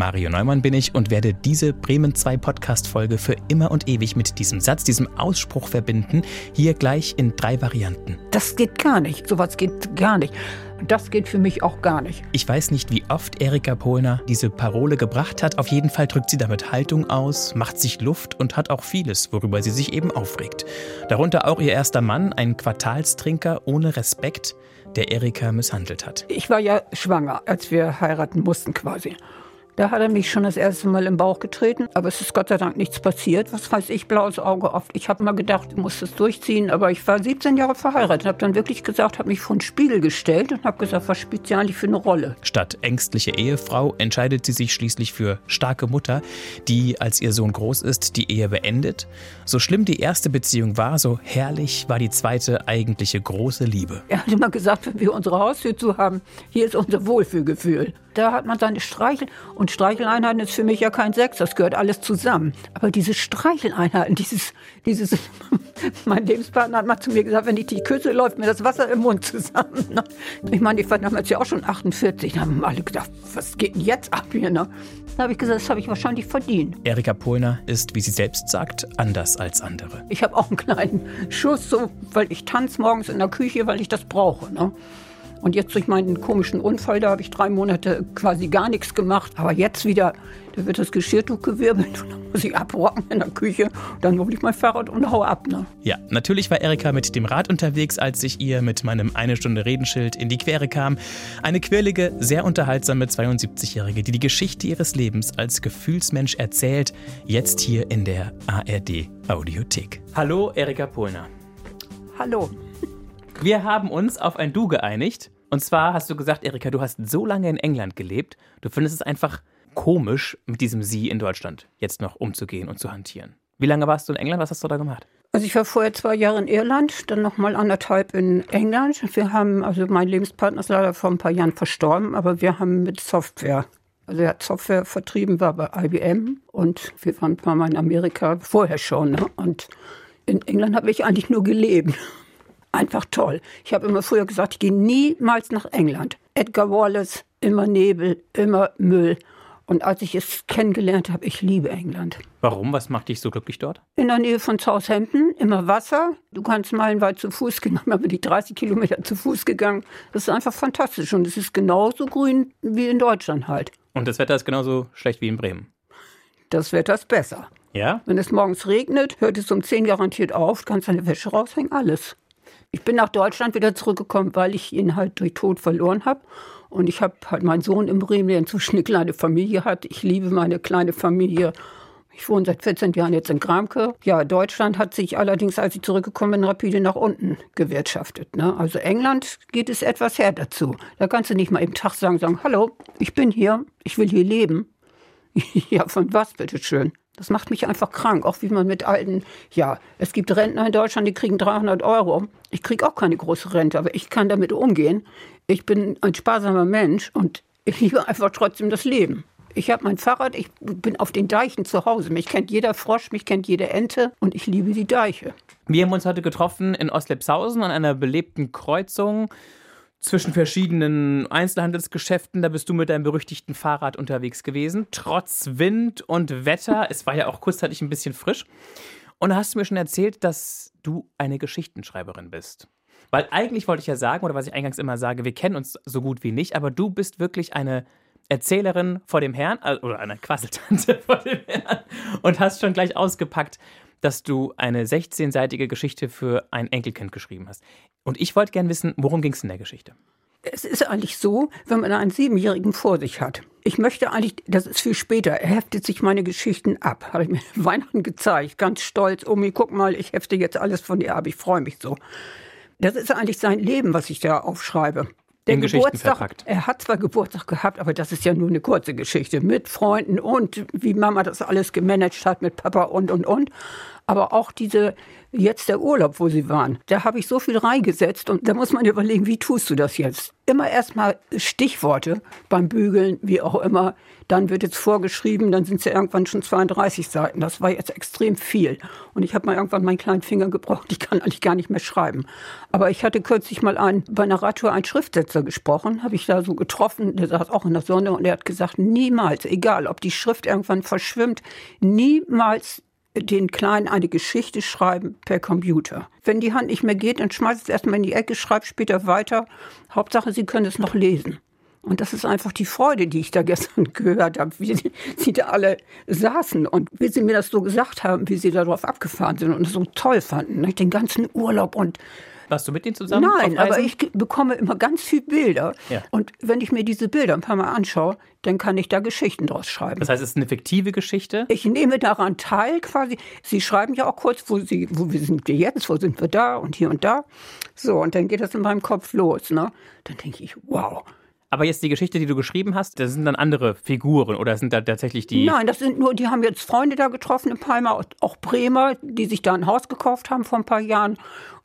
Mario Neumann bin ich und werde diese Bremen 2 Podcast-Folge für immer und ewig mit diesem Satz, diesem Ausspruch verbinden. Hier gleich in drei Varianten. Das geht gar nicht. Sowas geht gar nicht. Das geht für mich auch gar nicht. Ich weiß nicht, wie oft Erika Pohlner diese Parole gebracht hat. Auf jeden Fall drückt sie damit Haltung aus, macht sich Luft und hat auch vieles, worüber sie sich eben aufregt. Darunter auch ihr erster Mann, ein Quartalstrinker ohne Respekt, der Erika misshandelt hat. Ich war ja schwanger, als wir heiraten mussten quasi. Da hat er mich schon das erste Mal im Bauch getreten, aber es ist Gott sei Dank nichts passiert. Was weiß ich, blaues Auge oft. Ich habe mal gedacht, du musst es durchziehen, aber ich war 17 Jahre verheiratet, habe dann wirklich gesagt, habe mich vor den Spiegel gestellt und habe gesagt, was spielt sie eigentlich für eine Rolle? Statt ängstliche Ehefrau entscheidet sie sich schließlich für starke Mutter, die, als ihr Sohn groß ist, die Ehe beendet. So schlimm die erste Beziehung war, so herrlich war die zweite eigentliche große Liebe. Er hat immer gesagt, wenn wir unsere Haustür zu haben, hier ist unser Wohlfühlgefühl. Da hat man seine Streichel und Streicheleinheiten ist für mich ja kein Sex, das gehört alles zusammen. Aber diese Streicheleinheiten, dieses, dieses, mein Lebenspartner hat mal zu mir gesagt, wenn ich die küsse, läuft mir das Wasser im Mund zusammen. Ne? Ich meine, ich war damals ja auch schon 48, da haben alle gedacht, was geht denn jetzt ab hier? Ne? Da habe ich gesagt, das habe ich wahrscheinlich verdient. Erika Pohlner ist, wie sie selbst sagt, anders als andere. Ich habe auch einen kleinen Schuss, so, weil ich tanze morgens in der Küche, weil ich das brauche. Ne? Und jetzt durch meinen komischen Unfall, da habe ich drei Monate quasi gar nichts gemacht. Aber jetzt wieder, da wird das Geschirrtuch gewirbelt und dann muss ich abrocken in der Küche. Dann hole ich mein Fahrrad und hau ab. Ne? Ja, natürlich war Erika mit dem Rad unterwegs, als ich ihr mit meinem eine Stunde Redenschild in die Quere kam. Eine quirlige, sehr unterhaltsame 72-Jährige, die die Geschichte ihres Lebens als Gefühlsmensch erzählt, jetzt hier in der ARD Audiothek. Hallo, Erika Pohlner. Hallo. Wir haben uns auf ein Du geeinigt. Und zwar hast du gesagt, Erika, du hast so lange in England gelebt, du findest es einfach komisch, mit diesem Sie in Deutschland jetzt noch umzugehen und zu hantieren. Wie lange warst du in England? Was hast du da gemacht? Also ich war vorher zwei Jahre in Irland, dann nochmal anderthalb in England. Wir haben, also mein Lebenspartner ist leider vor ein paar Jahren verstorben, aber wir haben mit Software, also er hat Software vertrieben, war bei IBM und wir waren ein paar Mal in Amerika vorher schon. Ne? Und in England habe ich eigentlich nur gelebt einfach toll. Ich habe immer früher gesagt, ich gehe niemals nach England. Edgar Wallace, immer Nebel, immer Müll. Und als ich es kennengelernt habe, ich liebe England. Warum? Was macht dich so glücklich dort? In der Nähe von Southampton, immer Wasser. Du kannst meilenweit zu Fuß gehen. Manchmal bin ich 30 Kilometer zu Fuß gegangen. Das ist einfach fantastisch. Und es ist genauso grün wie in Deutschland halt. Und das Wetter ist genauso schlecht wie in Bremen? Das Wetter ist besser. Ja? Wenn es morgens regnet, hört es um 10 garantiert auf, kannst deine Wäsche raushängen, alles. Ich bin nach Deutschland wieder zurückgekommen, weil ich ihn halt durch Tod verloren habe. Und ich habe halt meinen Sohn in Bremen, der inzwischen eine kleine Familie hat. Ich liebe meine kleine Familie. Ich wohne seit 14 Jahren jetzt in Gramke. Ja, Deutschland hat sich allerdings, als ich zurückgekommen bin, rapide nach unten gewirtschaftet. Ne? Also England geht es etwas her dazu. Da kannst du nicht mal eben Tag sagen, sagen, hallo, ich bin hier, ich will hier leben. ja, von was, bitteschön? Das macht mich einfach krank, auch wie man mit alten, ja, es gibt Rentner in Deutschland, die kriegen 300 Euro. Ich kriege auch keine große Rente, aber ich kann damit umgehen. Ich bin ein sparsamer Mensch und ich liebe einfach trotzdem das Leben. Ich habe mein Fahrrad, ich bin auf den Deichen zu Hause. Mich kennt jeder Frosch, mich kennt jede Ente und ich liebe die Deiche. Wir haben uns heute getroffen in Ostlepshausen an einer belebten Kreuzung zwischen verschiedenen Einzelhandelsgeschäften. Da bist du mit deinem berüchtigten Fahrrad unterwegs gewesen, trotz Wind und Wetter. Es war ja auch kurzzeitig ein bisschen frisch. Und da hast du mir schon erzählt, dass du eine Geschichtenschreiberin bist. Weil eigentlich wollte ich ja sagen, oder was ich eingangs immer sage, wir kennen uns so gut wie nicht, aber du bist wirklich eine Erzählerin vor dem Herrn, äh, oder eine Quasseltante vor dem Herrn und hast schon gleich ausgepackt, dass du eine 16-seitige Geschichte für ein Enkelkind geschrieben hast. Und ich wollte gerne wissen, worum ging es in der Geschichte? Es ist eigentlich so, wenn man einen Siebenjährigen vor sich hat. Ich möchte eigentlich, das ist viel später, er heftet sich meine Geschichten ab. Habe ich mir Weihnachten gezeigt, ganz stolz. Omi, guck mal, ich hefte jetzt alles von dir ab, ich freue mich so. Das ist eigentlich sein Leben, was ich da aufschreibe. Der in Geburtstag, verpackt. er hat zwar Geburtstag gehabt, aber das ist ja nur eine kurze Geschichte mit Freunden und wie Mama das alles gemanagt hat mit Papa und und und. Aber auch diese, jetzt der Urlaub, wo sie waren, da habe ich so viel reingesetzt und da muss man überlegen, wie tust du das jetzt? Immer erstmal Stichworte beim Bügeln, wie auch immer. Dann wird jetzt vorgeschrieben, dann sind es ja irgendwann schon 32 Seiten. Das war jetzt extrem viel. Und ich habe mal irgendwann meinen kleinen Finger gebraucht. Ich kann eigentlich gar nicht mehr schreiben. Aber ich hatte kürzlich mal einen, bei einer Radtour einen Schriftsetzer gesprochen, habe ich da so getroffen, der saß auch in der Sonne und er hat gesagt, niemals, egal ob die Schrift irgendwann verschwimmt, niemals den Kleinen eine Geschichte schreiben per Computer. Wenn die Hand nicht mehr geht, dann schmeißt es erstmal in die Ecke, schreibt später weiter. Hauptsache, sie können es noch lesen. Und das ist einfach die Freude, die ich da gestern gehört habe, wie sie, da alle saßen und wie sie mir das so gesagt haben, wie sie darauf abgefahren sind und es so toll fanden. Ne? Den ganzen Urlaub und warst du mit denen zusammen? Nein, aber ich bekomme immer ganz viele Bilder. Ja. Und wenn ich mir diese Bilder ein paar Mal anschaue, dann kann ich da Geschichten draus schreiben. Das heißt, es ist eine fiktive Geschichte? Ich nehme daran teil quasi. Sie schreiben ja auch kurz, wo, sie, wo sind wir jetzt, wo sind wir da und hier und da. So, und dann geht das in meinem Kopf los. Ne? Dann denke ich, wow. Aber jetzt die Geschichte, die du geschrieben hast, das sind dann andere Figuren oder sind da tatsächlich die. Nein, das sind nur, die haben jetzt Freunde da getroffen in Palma, auch Bremer, die sich da ein Haus gekauft haben vor ein paar Jahren.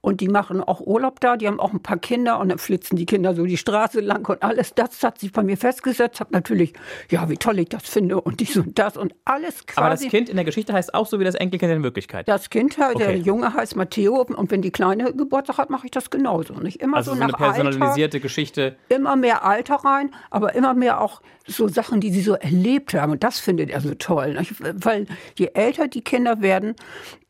Und die machen auch Urlaub da, die haben auch ein paar Kinder und dann flitzen die Kinder so die Straße lang und alles. Das hat sich bei mir festgesetzt. Hab natürlich, ja, wie toll ich das finde und dies und das und alles quasi. Aber das Kind in der Geschichte heißt auch so wie das Enkelkind in Wirklichkeit. Das Kind, okay. der Junge heißt Matteo und wenn die Kleine Geburtstag hat, mache ich das genauso. Nicht immer also so, so eine personalisierte Alter, Geschichte. Immer mehr Alter rein, aber immer mehr auch so Sachen, die sie so erlebt haben. Und das findet er so toll. Nicht? Weil je älter die Kinder werden,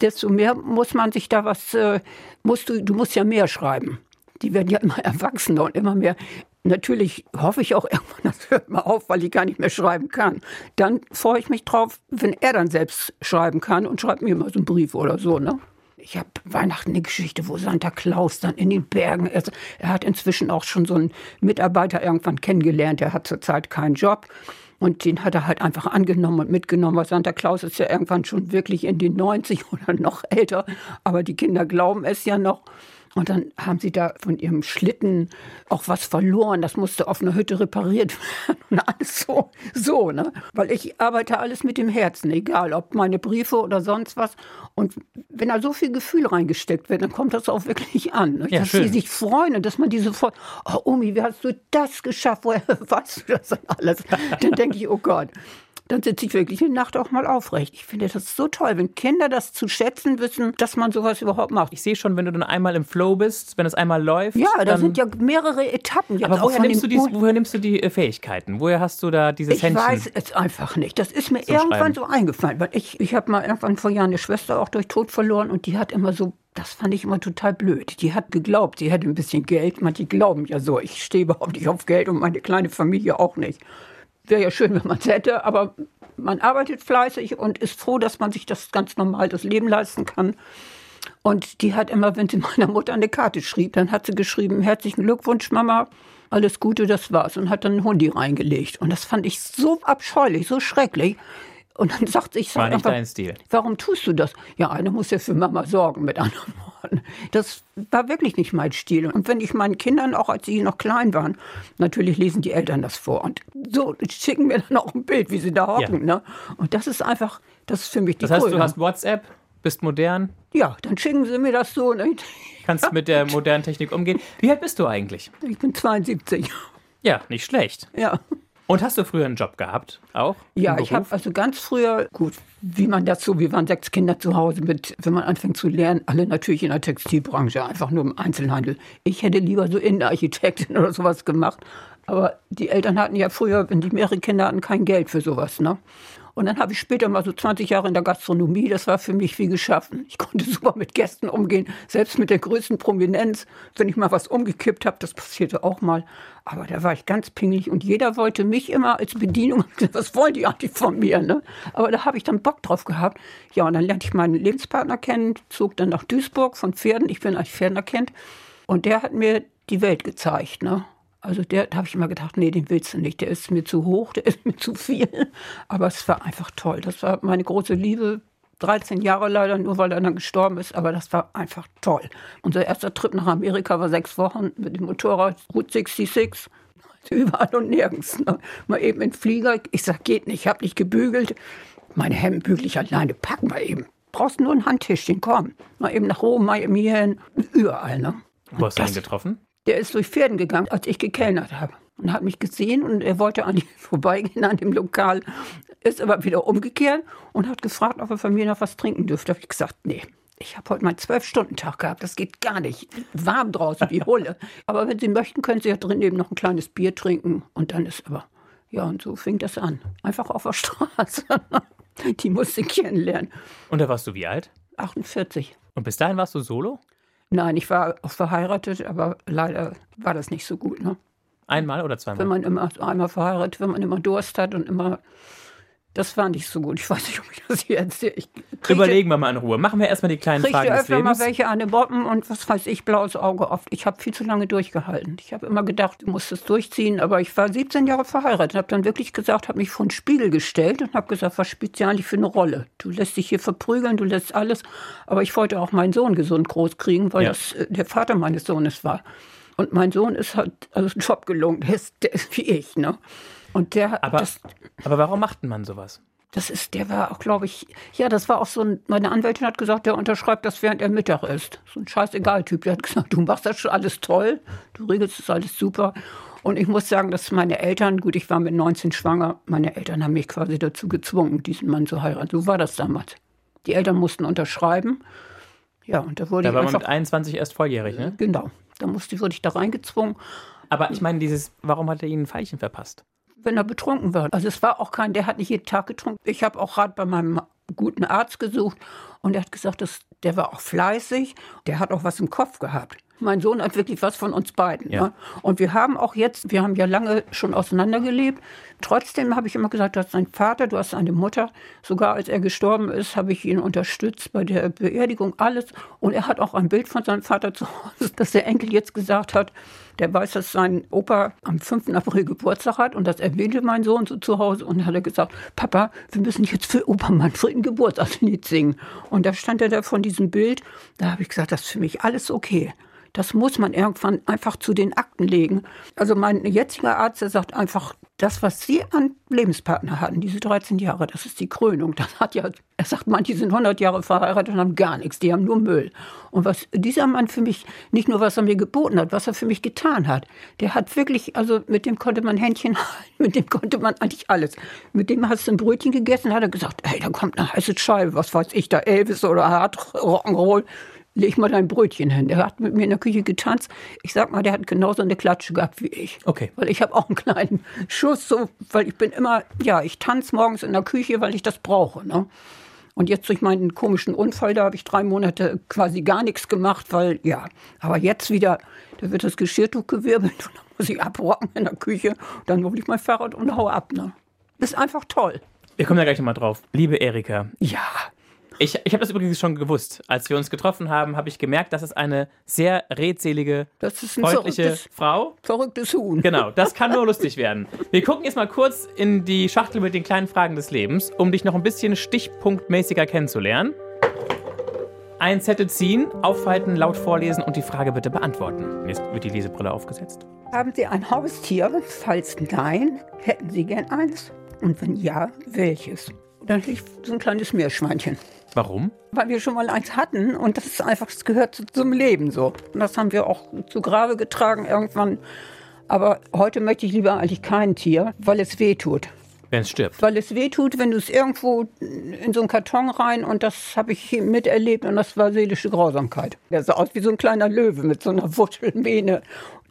desto mehr muss man sich da was äh, musst du, du musst ja mehr schreiben. Die werden ja immer erwachsener und immer mehr. Natürlich hoffe ich auch irgendwann, das hört mal auf, weil ich gar nicht mehr schreiben kann. Dann freue ich mich drauf, wenn er dann selbst schreiben kann und schreibt mir mal so einen Brief oder so, ne? Ich habe Weihnachten eine Geschichte, wo Santa Claus dann in den Bergen ist. Er hat inzwischen auch schon so einen Mitarbeiter irgendwann kennengelernt. Er hat zurzeit keinen Job. Und den hat er halt einfach angenommen und mitgenommen, weil Santa Claus ist ja irgendwann schon wirklich in den 90 oder noch älter. Aber die Kinder glauben es ja noch. Und dann haben sie da von ihrem Schlitten auch was verloren. Das musste auf einer Hütte repariert werden. Und alles so, so, ne? Weil ich arbeite alles mit dem Herzen, egal ob meine Briefe oder sonst was. Und wenn da so viel Gefühl reingesteckt wird, dann kommt das auch wirklich an. Ne? Ja, dass schön. sie sich freuen und dass man diese Freude, oh Omi, wie hast du das geschafft? Woher weißt du das alles? Dann denke ich, oh Gott dann sitze ich wirklich die Nacht auch mal aufrecht. Ich finde das so toll, wenn Kinder das zu schätzen wissen, dass man sowas überhaupt macht. Ich sehe schon, wenn du dann einmal im Flow bist, wenn es einmal läuft. Ja, da sind ja mehrere Etappen. aber woher nimmst, du die, woher nimmst du die äh, Fähigkeiten? Woher hast du da dieses ich Händchen? Ich weiß es einfach nicht. Das ist mir irgendwann Schreiben. so eingefallen. Weil ich, ich habe mal irgendwann vor Jahren eine Schwester auch durch Tod verloren und die hat immer so das fand ich immer total blöd. Die hat geglaubt, sie hätte ein bisschen Geld. Manche glauben ja so. Ich stehe überhaupt nicht auf Geld und meine kleine Familie auch nicht. Wäre ja schön, wenn man es hätte, aber man arbeitet fleißig und ist froh, dass man sich das ganz normal das Leben leisten kann. Und die hat immer, wenn sie meiner Mutter eine Karte schrieb, dann hat sie geschrieben, herzlichen Glückwunsch, Mama, alles Gute, das war's. Und hat dann einen Hundi reingelegt. Und das fand ich so abscheulich, so schrecklich. Und dann sagt ich, War nicht dein Stil. warum tust du das? Ja, einer muss ja für Mama sorgen, mit anderen Worten. Das war wirklich nicht mein Stil. Und wenn ich meinen Kindern, auch als sie noch klein waren, natürlich lesen die Eltern das vor. Und so schicken mir dann auch ein Bild, wie sie da hocken. Ja. Ne? Und das ist einfach, das ist für mich die Das heißt, Krone. du hast WhatsApp, bist modern? Ja, dann schicken sie mir das so. Ne? Kannst mit der modernen Technik umgehen. Wie alt bist du eigentlich? Ich bin 72. Ja, nicht schlecht. Ja. Und hast du früher einen Job gehabt? Auch? Ja, ich habe also ganz früher, gut, wie man so, wir waren sechs Kinder zu Hause mit, wenn man anfängt zu lernen, alle natürlich in der Textilbranche, einfach nur im Einzelhandel. Ich hätte lieber so Innenarchitektin oder sowas gemacht. Aber die Eltern hatten ja früher, wenn die mehrere Kinder hatten, kein Geld für sowas. Ne? Und dann habe ich später mal so 20 Jahre in der Gastronomie, das war für mich wie geschaffen. Ich konnte super mit Gästen umgehen, selbst mit der größten Prominenz. Wenn ich mal was umgekippt habe, das passierte auch mal. Aber da war ich ganz pingelig und jeder wollte mich immer als Bedienung. Was wollen die eigentlich von mir? Ne? Aber da habe ich dann Bock drauf gehabt. Ja, und dann lernte ich meinen Lebenspartner kennen, zog dann nach Duisburg von Pferden. Ich bin als Pferdenerkennt. Und der hat mir die Welt gezeigt. Ne? Also der, da habe ich immer gedacht, nee, den willst du nicht. Der ist mir zu hoch, der ist mir zu viel. Aber es war einfach toll. Das war meine große Liebe. 13 Jahre leider, nur weil er dann gestorben ist, aber das war einfach toll. Unser erster Trip nach Amerika war sechs Wochen mit dem Motorrad Route 66. Überall und nirgends. Ne? Mal eben in Flieger. Ich sag, geht nicht, ich habe nicht gebügelt. Meine Hemden bügel ich alleine. Pack mal eben brauchst nur ein Handtischchen, komm. Mal eben nach Rom, mal eben hierhin, überall, ne? Wo hast du ihn getroffen? Der ist durch Pferden gegangen, als ich gekellnert habe. Und hat mich gesehen und er wollte an ihm vorbeigehen an dem Lokal, ist aber wieder umgekehrt und hat gefragt, ob er von mir noch was trinken dürfte. Habe ich gesagt, nee, ich habe heute meinen Zwölf-Stunden-Tag gehabt. Das geht gar nicht. Warm draußen wie Hulle. aber wenn Sie möchten, können Sie ja drin eben noch ein kleines Bier trinken. Und dann ist aber, ja, und so fing das an. Einfach auf der Straße. Die musste ich kennenlernen. Und da warst du wie alt? 48. Und bis dahin warst du solo? Nein, ich war auch verheiratet, aber leider war das nicht so gut. Ne? Einmal oder zweimal? Wenn man immer einmal verheiratet, wenn man immer Durst hat und immer das war nicht so gut. Ich weiß nicht, ob ich das hier erzähle. Ich Überlegen wir mal in Ruhe. Machen wir erstmal die kleinen Fragen des öfter Lebens. mal welche an den Boppen und was weiß ich, blaues Auge oft. Ich habe viel zu lange durchgehalten. Ich habe immer gedacht, du musst es durchziehen. Aber ich war 17 Jahre verheiratet. Habe dann wirklich gesagt, habe mich vor den Spiegel gestellt und habe gesagt, was spielt sie eigentlich für eine Rolle? Du lässt dich hier verprügeln, du lässt alles. Aber ich wollte auch meinen Sohn gesund groß kriegen, weil ja. das äh, der Vater meines Sohnes war. Und mein Sohn ist halt also ein Job gelungen. Der ist, der ist wie ich, ne? Und der, aber, das, aber warum macht man sowas? Das ist, der war auch, glaube ich, ja, das war auch so ein, meine Anwältin hat gesagt, der unterschreibt das, während er Mittag ist. So ein scheißegal-Typ. Der hat gesagt, du machst das schon alles toll, du regelst das alles super. Und ich muss sagen, dass meine Eltern, gut, ich war mit 19 schwanger, meine Eltern haben mich quasi dazu gezwungen, diesen Mann zu heiraten. So war das damals. Die Eltern mussten unterschreiben. Ja, und da wurde da ich war einfach, man mit 21 erst volljährig, ne? Genau. Da musste, wurde ich da reingezwungen. Aber ich meine, dieses, warum hat er Ihnen ein Pfeilchen verpasst? Wenn er betrunken war. Also es war auch kein, der hat nicht jeden Tag getrunken. Ich habe auch Rat bei meinem guten Arzt gesucht und er hat gesagt, dass, der war auch fleißig, der hat auch was im Kopf gehabt. Mein Sohn hat wirklich was von uns beiden. Ja. Ne? Und wir haben auch jetzt, wir haben ja lange schon auseinandergelebt. Trotzdem habe ich immer gesagt, du hast einen Vater, du hast eine Mutter. Sogar als er gestorben ist, habe ich ihn unterstützt bei der Beerdigung, alles. Und er hat auch ein Bild von seinem Vater zu Hause, dass der Enkel jetzt gesagt hat, der weiß, dass sein Opa am 5. April Geburtstag hat und das erwähnte mein Sohn so zu Hause und hat er gesagt, Papa, wir müssen jetzt für Opa Manfred ein Geburtstagslied singen. Und da stand er da von diesem Bild, da habe ich gesagt, das ist für mich alles okay. Das muss man irgendwann einfach zu den Akten legen. Also mein jetziger Arzt, der sagt einfach, das, was Sie an Lebenspartner hatten, diese 13 Jahre, das ist die Krönung. Das hat ja, er sagt, manche sind 100 Jahre verheiratet und haben gar nichts, die haben nur Müll. Und was dieser Mann für mich, nicht nur was er mir geboten hat, was er für mich getan hat, der hat wirklich, also mit dem konnte man Händchen halten, mit dem konnte man eigentlich alles. Mit dem hast du ein Brötchen gegessen, hat er gesagt, hey, da kommt eine heiße Scheibe, was weiß ich, da Elvis oder Hard Rock'n'Roll leg mal dein Brötchen hin. Der hat mit mir in der Küche getanzt. Ich sag mal, der hat genauso eine Klatsche gehabt wie ich. Okay. Weil ich habe auch einen kleinen Schuss, so, weil ich bin immer, ja, ich tanze morgens in der Küche, weil ich das brauche. Ne? Und jetzt durch meinen komischen Unfall, da habe ich drei Monate quasi gar nichts gemacht, weil, ja, aber jetzt wieder, da wird das Geschirrtuch gewirbelt und dann muss ich abrocken in der Küche. Dann hole ich mein Fahrrad und hau ab. Ne? Das ist einfach toll. Wir kommen da gleich nochmal drauf. Liebe Erika. Ja. Ich, ich habe das übrigens schon gewusst. Als wir uns getroffen haben, habe ich gemerkt, das ist eine sehr redselige, das ist ein freundliche Frau. Verrücktes Huhn. Genau, das kann nur lustig werden. Wir gucken jetzt mal kurz in die Schachtel mit den kleinen Fragen des Lebens, um dich noch ein bisschen stichpunktmäßiger kennenzulernen. Ein Zettel ziehen, aufhalten, laut vorlesen und die Frage bitte beantworten. Jetzt wird die Lesebrille aufgesetzt. Haben Sie ein Haustier? Falls nein, hätten Sie gern eins? Und wenn ja, welches? Dann liegt so ein kleines Meerschweinchen. Warum? Weil wir schon mal eins hatten und das ist einfach, das gehört zum Leben so. Und das haben wir auch zu Grabe getragen irgendwann. Aber heute möchte ich lieber eigentlich kein Tier, weil es weh tut. Wenn es stirbt. Weil es weh tut, wenn du es irgendwo in so einen Karton rein und das habe ich miterlebt und das war seelische Grausamkeit. Der sah aus wie so ein kleiner Löwe mit so einer Wurzelmähne.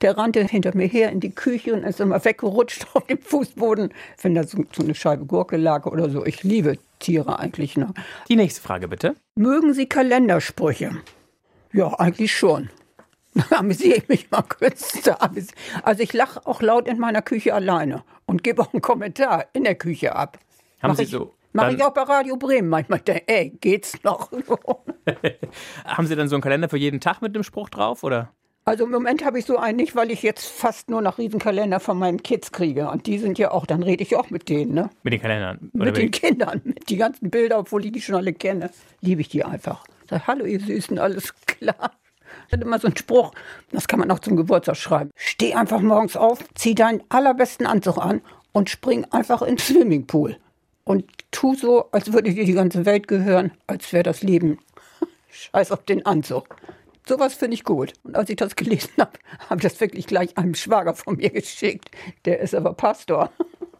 Der rannte hinter mir her in die Küche und ist immer weggerutscht auf dem Fußboden, wenn da so, so eine Scheibe Gurke lag oder so. Ich liebe Tiere eigentlich. Ne? Die nächste Frage bitte. Mögen Sie Kalendersprüche? Ja, eigentlich schon. Amüsiere ich mich mal kurz. Also ich lache auch laut in meiner Küche alleine und gebe auch einen Kommentar in der Küche ab. Haben Mach Sie ich, so? Mache ich auch bei Radio Bremen manchmal. Denke, ey, geht's noch? Haben Sie dann so einen Kalender für jeden Tag mit dem Spruch drauf oder? Also im Moment habe ich so einen nicht, weil ich jetzt fast nur noch Riesenkalender von meinen Kids kriege. Und die sind ja auch, dann rede ich auch mit denen, ne? Mit den Kalendern? Oder mit den Kindern, mit die ganzen Bilder, obwohl ich die schon alle kenne, liebe ich die einfach. Sag, hallo ihr Süßen, alles klar. Ich hatte immer so einen Spruch, das kann man auch zum Geburtstag schreiben. Steh einfach morgens auf, zieh deinen allerbesten Anzug an und spring einfach ins Swimmingpool. und tu so, als würde dir die ganze Welt gehören, als wäre das Leben scheiß auf den Anzug. Sowas finde ich gut. Und als ich das gelesen habe, habe ich das wirklich gleich einem Schwager von mir geschickt. Der ist aber Pastor.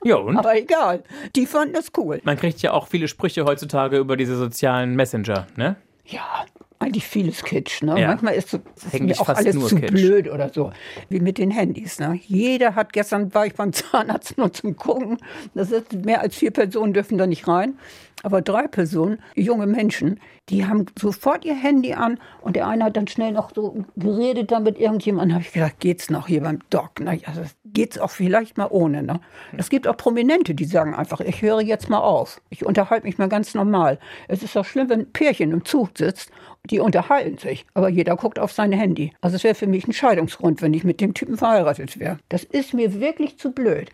Ja, und? Aber egal, die fanden das cool. Man kriegt ja auch viele Sprüche heutzutage über diese sozialen Messenger, ne? Ja, eigentlich vieles Kitsch. Ne? Ja. Manchmal ist, Eigentlich mir auch alles zu Kitsch. blöd oder so. Wie mit den Handys. Ne? Jeder hat, gestern war ich beim Zahnarzt nur zum Gucken. Das ist, mehr als vier Personen dürfen da nicht rein. Aber drei Personen, junge Menschen, die haben sofort ihr Handy an und der eine hat dann schnell noch so geredet da mit irgendjemandem. habe ich gedacht, geht's noch hier beim Doc? Ja, das geht's auch vielleicht mal ohne. Ne? Es gibt auch Prominente, die sagen einfach, ich höre jetzt mal auf. Ich unterhalte mich mal ganz normal. Es ist doch schlimm, wenn ein Pärchen im Zug sitzt, die unterhalten sich, aber jeder guckt auf sein Handy. Also es wäre für mich ein Scheidungsgrund, wenn ich mit dem Typen verheiratet wäre. Das ist mir wirklich zu blöd.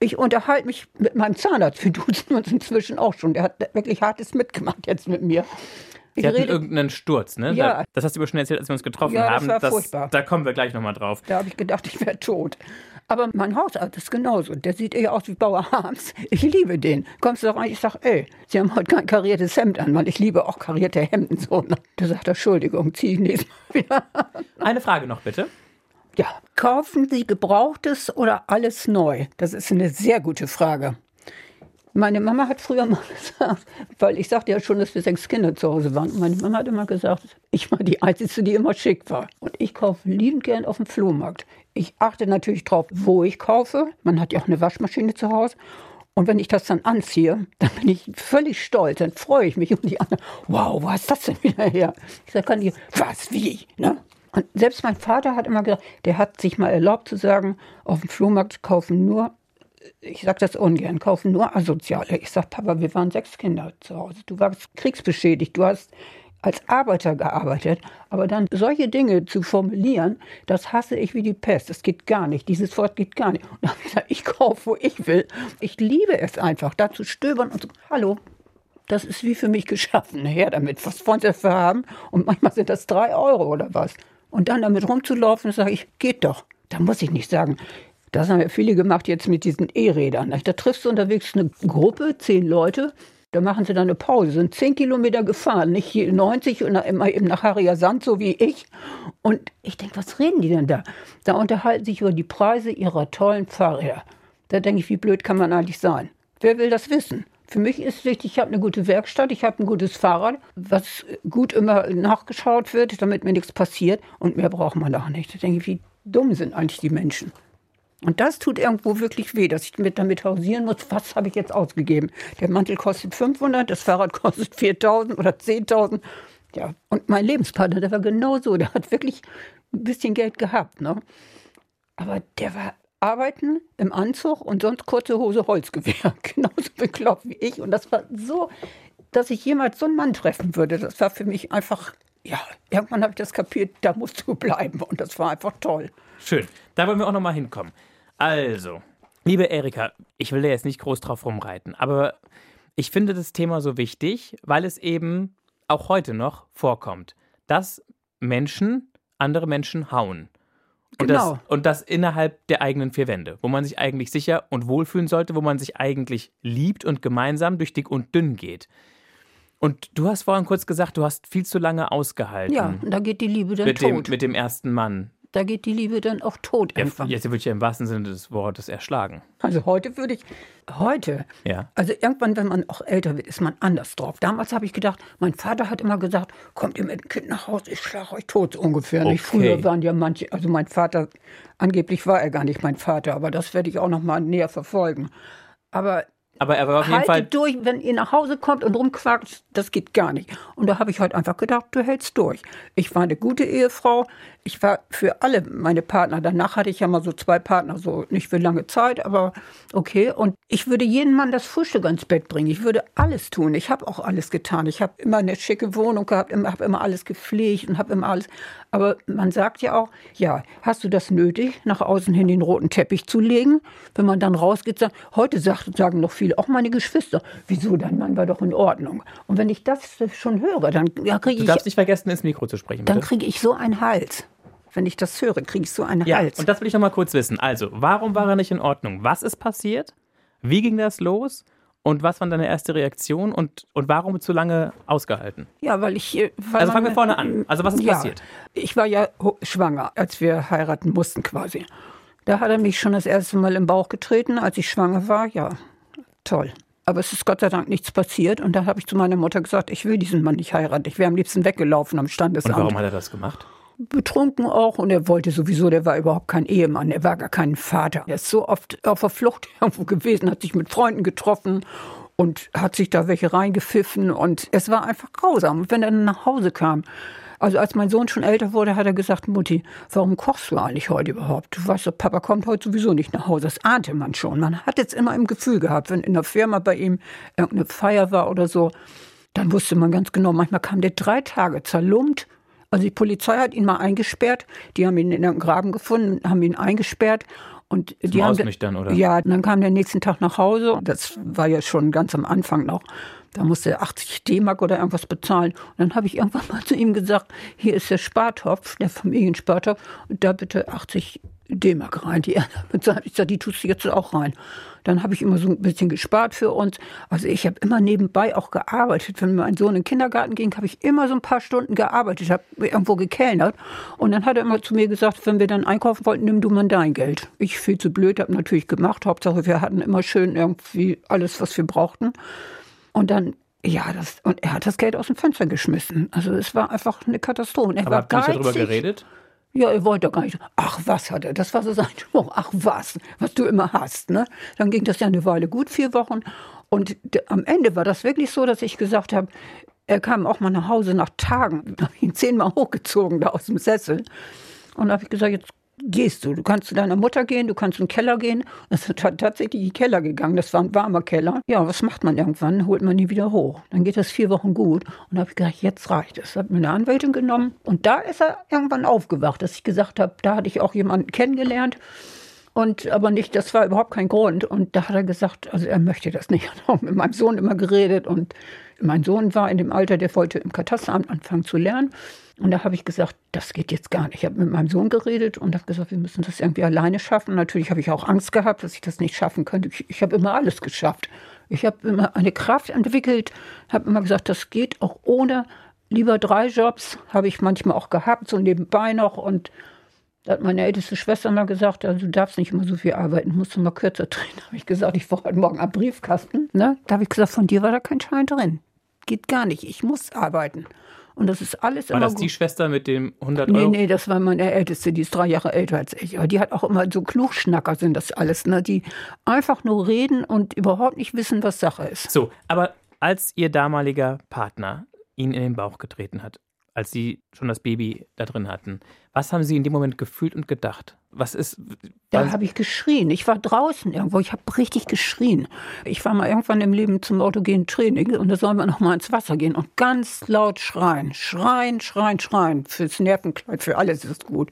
Ich unterhalte mich mit meinem Zahnarzt. Wir duzen uns inzwischen auch schon. Der hat wirklich hartes mitgemacht jetzt mit mir. Ich Sie hatten rede- irgendeinen Sturz, ne? Ja. Da- Das hast du aber schon erzählt, als wir uns getroffen Ja, das haben. war furchtbar. Da kommen wir gleich nochmal drauf. Da habe ich gedacht, ich wäre tot. Aber mein Hausarzt ist genauso. Der sieht eher aus wie Bauer Harms. Ich liebe den. Kommst du rein? Ich sage, ey, Sie haben heute kein kariertes Hemd an, weil ich liebe auch karierte Hemden. So, ne? Der sagt, Entschuldigung, zieh ich nächstes Mal wieder. Eine Frage noch bitte. Ja, kaufen Sie Gebrauchtes oder alles neu? Das ist eine sehr gute Frage. Meine Mama hat früher mal gesagt, weil ich sagte ja schon, dass wir sechs Kinder zu Hause waren. Und meine Mama hat immer gesagt, ich war die Einzige, die immer schick war. Und ich kaufe liebend gern auf dem Flohmarkt. Ich achte natürlich drauf, wo ich kaufe. Man hat ja auch eine Waschmaschine zu Hause. Und wenn ich das dann anziehe, dann bin ich völlig stolz, dann freue ich mich und die anderen, wow, wo ist das denn wieder her? Ich sage, kann die, was, wie? Ne? Und selbst mein Vater hat immer gesagt, der hat sich mal erlaubt zu sagen, auf dem Flohmarkt kaufen nur, ich sage das ungern, kaufen nur Asoziale. Ich sage, Papa, wir waren sechs Kinder zu Hause. Du warst kriegsbeschädigt, du hast als Arbeiter gearbeitet, aber dann solche Dinge zu formulieren, das hasse ich wie die Pest. Das geht gar nicht. Dieses Wort geht gar nicht. Und da habe ich gesagt, ich kaufe, wo ich will. Ich liebe es einfach, da zu stöbern und so, hallo, das ist wie für mich geschaffen. Her damit, was wollen Sie dafür haben? Und manchmal sind das drei Euro oder was. Und dann damit rumzulaufen, sage ich, geht doch. Da muss ich nicht sagen. Das haben ja viele gemacht jetzt mit diesen E-Rädern. Da triffst du unterwegs eine Gruppe, zehn Leute. Da machen sie dann eine Pause, sind zehn Kilometer gefahren, nicht hier 90 und immer eben nach Harrier Sand, so wie ich. Und ich denke, was reden die denn da? Da unterhalten sich über die Preise ihrer tollen Fahrräder. Da denke ich, wie blöd kann man eigentlich sein? Wer will das wissen? Für mich ist wichtig, ich habe eine gute Werkstatt, ich habe ein gutes Fahrrad, was gut immer nachgeschaut wird, damit mir nichts passiert. Und mehr braucht man auch nicht. Da denke ich, wie dumm sind eigentlich die Menschen. Und das tut irgendwo wirklich weh, dass ich mit damit hausieren muss, was habe ich jetzt ausgegeben. Der Mantel kostet 500, das Fahrrad kostet 4000 oder 10.000. Ja, und mein Lebenspartner, der war genauso, der hat wirklich ein bisschen Geld gehabt. Ne? Aber der war arbeiten im Anzug und sonst kurze Hose, Holzgewehr. Genauso bekloppt wie ich. Und das war so, dass ich jemals so einen Mann treffen würde. Das war für mich einfach, ja, irgendwann habe ich das kapiert, da musst du bleiben. Und das war einfach toll. Schön. Da wollen wir auch nochmal hinkommen. Also, liebe Erika, ich will da jetzt nicht groß drauf rumreiten, aber ich finde das Thema so wichtig, weil es eben auch heute noch vorkommt, dass Menschen andere Menschen hauen. Und, Genau. das, und das innerhalb der eigenen vier Wände, wo man sich eigentlich sicher und wohlfühlen sollte, wo man sich eigentlich liebt und gemeinsam durch dick und dünn geht. Und du hast vorhin kurz gesagt, du hast viel zu lange ausgehalten Ja, und da geht die Liebe dann mit, dem, tot. mit dem ersten Mann. Da geht die Liebe dann auch tot irgendwann. jetzt würde ich ja im wahrsten Sinne des Wortes erschlagen. Also heute würde ich, heute, Ja. also irgendwann, wenn man auch älter wird, ist man anders drauf. Damals habe ich gedacht, mein Vater hat immer gesagt, kommt ihr mit dem Kind nach Hause, ich schlage euch tot so ungefähr. Okay. Früher waren ja manche, also mein Vater, angeblich war er gar nicht mein Vater, aber das werde ich auch noch mal näher verfolgen. Aber Aber er war auf jeden haltet Fall. durch, wenn ihr nach Hause kommt und rumquakt, das geht gar nicht. Und da habe ich heute einfach gedacht, du hältst durch. Ich war eine gute Ehefrau. Ich war für alle meine Partner. Danach hatte ich ja mal so zwei Partner, so nicht für lange Zeit, aber okay. Und ich würde jeden Mann das Frühstück ans Bett bringen. Ich würde alles tun. Ich habe auch alles getan. Ich habe immer eine schicke Wohnung gehabt, habe immer alles gepflegt und habe immer alles. Aber man sagt ja auch, ja, hast du das nötig, nach außen hin den roten Teppich zu legen? Wenn man dann rausgeht, sagt, heute sagt, sagen noch viele, auch meine Geschwister, wieso, dein Mann war doch in Ordnung. Und wenn ich das schon höre, dann ja, kriege Du ich, darfst nicht vergessen, ins Mikro zu sprechen, dann bitte. kriege ich so einen Hals. Wenn ich das höre, kriege ich so einen Ja, Hals. und das will ich noch mal kurz wissen. Also, warum war er nicht in Ordnung? Was ist passiert? Wie ging das los? Und was war deine erste Reaktion und, und warum zu lange ausgehalten? Ja, weil ich. äh, Weil Also fangen wir vorne an. Also was ist ja, passiert? Ich war ja schwanger, als wir heiraten mussten quasi. Da hat er mich schon das erste Mal im Bauch getreten, als ich schwanger war. Ja, toll. Aber es ist Gott sei Dank nichts passiert. Und da habe ich zu meiner Mutter gesagt, ich will diesen Mann nicht heiraten. Ich wäre am liebsten weggelaufen am Und Standesamt. warum hat er das gemacht? Betrunken auch und er wollte sowieso, der war überhaupt kein Ehemann, er war gar kein Vater. Er ist so oft auf der Flucht irgendwo gewesen, hat sich mit Freunden getroffen und hat sich da welche reingepfiffen und es war einfach grausam. Und wenn er nach Hause kam, also als mein Sohn schon älter wurde, hat er gesagt, Mutti, warum kochst du eigentlich heute überhaupt? Du weißt doch, Papa kommt heute sowieso nicht nach Hause. Das ahnte man schon. Man hat jetzt immer im Gefühl gehabt, wenn in der Firma bei ihm irgendeine Feier war oder so, dann wusste man ganz genau, manchmal kam der drei Tage zerlumpt. Also die Polizei hat ihn mal eingesperrt. Die haben ihn in einem Graben gefunden, haben ihn eingesperrt. Und die haben Ausnüchtern, oder? Ja, und dann kam der nächsten Tag nach Hause. Das war ja schon ganz am Anfang noch. Da musste er 80 D-Mark oder irgendwas bezahlen. Und dann habe ich irgendwann mal zu ihm gesagt, hier ist der Spartopf, der Familienspartopf, und da bitte 80 D-Mark rein. Die er bezahlt. Ich sage, die tust du jetzt auch rein. Dann habe ich immer so ein bisschen gespart für uns. Also ich habe immer nebenbei auch gearbeitet. Wenn mein Sohn in den Kindergarten ging, habe ich immer so ein paar Stunden gearbeitet, habe irgendwo gekellnert. Und dann hat er immer zu mir gesagt, wenn wir dann einkaufen wollten, nimm du mal dein Geld. Ich viel zu blöd, habe natürlich gemacht. Hauptsache, wir hatten immer schön irgendwie alles, was wir brauchten. Und dann, ja, das, und er hat das Geld aus dem Fenster geschmissen. Also es war einfach eine Katastrophe. Er Aber war habt ihr nicht darüber geredet? Ja, er wollte gar nicht. Ach, was hat er? Das war so sein Spruch. Ach, was? Was du immer hast, ne? Dann ging das ja eine Weile gut, vier Wochen. Und am Ende war das wirklich so, dass ich gesagt habe, er kam auch mal nach Hause nach Tagen. Da habe ich ihn zehnmal hochgezogen da aus dem Sessel. Und da habe ich gesagt, jetzt gehst du. Du kannst zu deiner Mutter gehen, du kannst in den Keller gehen. Es ist ta- tatsächlich in den Keller gegangen. Das war ein warmer Keller. Ja, was macht man irgendwann? Holt man nie wieder hoch. Dann geht das vier Wochen gut. Und da habe ich gedacht, jetzt reicht es. Hat mir eine Anwältin genommen. Und da ist er irgendwann aufgewacht, dass ich gesagt habe, da hatte ich auch jemanden kennengelernt. Und aber nicht, das war überhaupt kein Grund. Und da hat er gesagt, also er möchte das nicht. Hat auch mit meinem Sohn immer geredet. Und mein Sohn war in dem Alter, der wollte im Katasteramt anfangen zu lernen. Und da habe ich gesagt, das geht jetzt gar nicht. Ich habe mit meinem Sohn geredet und habe gesagt, wir müssen das irgendwie alleine schaffen. Natürlich habe ich auch Angst gehabt, dass ich das nicht schaffen könnte. Ich, ich habe immer alles geschafft. Ich habe immer eine Kraft entwickelt, habe immer gesagt, das geht auch ohne. Lieber drei Jobs habe ich manchmal auch gehabt, so nebenbei noch. Und da hat meine älteste Schwester mal gesagt, also du darfst nicht immer so viel arbeiten, musst du mal kürzer drehen. Da habe ich gesagt, ich war heute Morgen am Briefkasten. Ne? Da habe ich gesagt, von dir war da kein Schein drin. Geht gar nicht, ich muss arbeiten. Und das ist alles War immer das gut. die Schwester mit dem 100 Nee, Euro? nee, das war meine Älteste, die ist drei Jahre älter als ich. Aber die hat auch immer so Klugschnacker sind das alles, ne? die einfach nur reden und überhaupt nicht wissen, was Sache ist. So, aber als ihr damaliger Partner ihn in den Bauch getreten hat, als sie schon das Baby da drin hatten, was haben sie in dem Moment gefühlt und gedacht? Was ist. Da was, habe ich geschrien. Ich war draußen irgendwo. Ich habe richtig geschrien. Ich war mal irgendwann im Leben zum autogenen Training und da sollen wir noch mal ins Wasser gehen und ganz laut schreien. Schreien, schreien, schreien. Fürs Nervenkleid, für alles ist gut.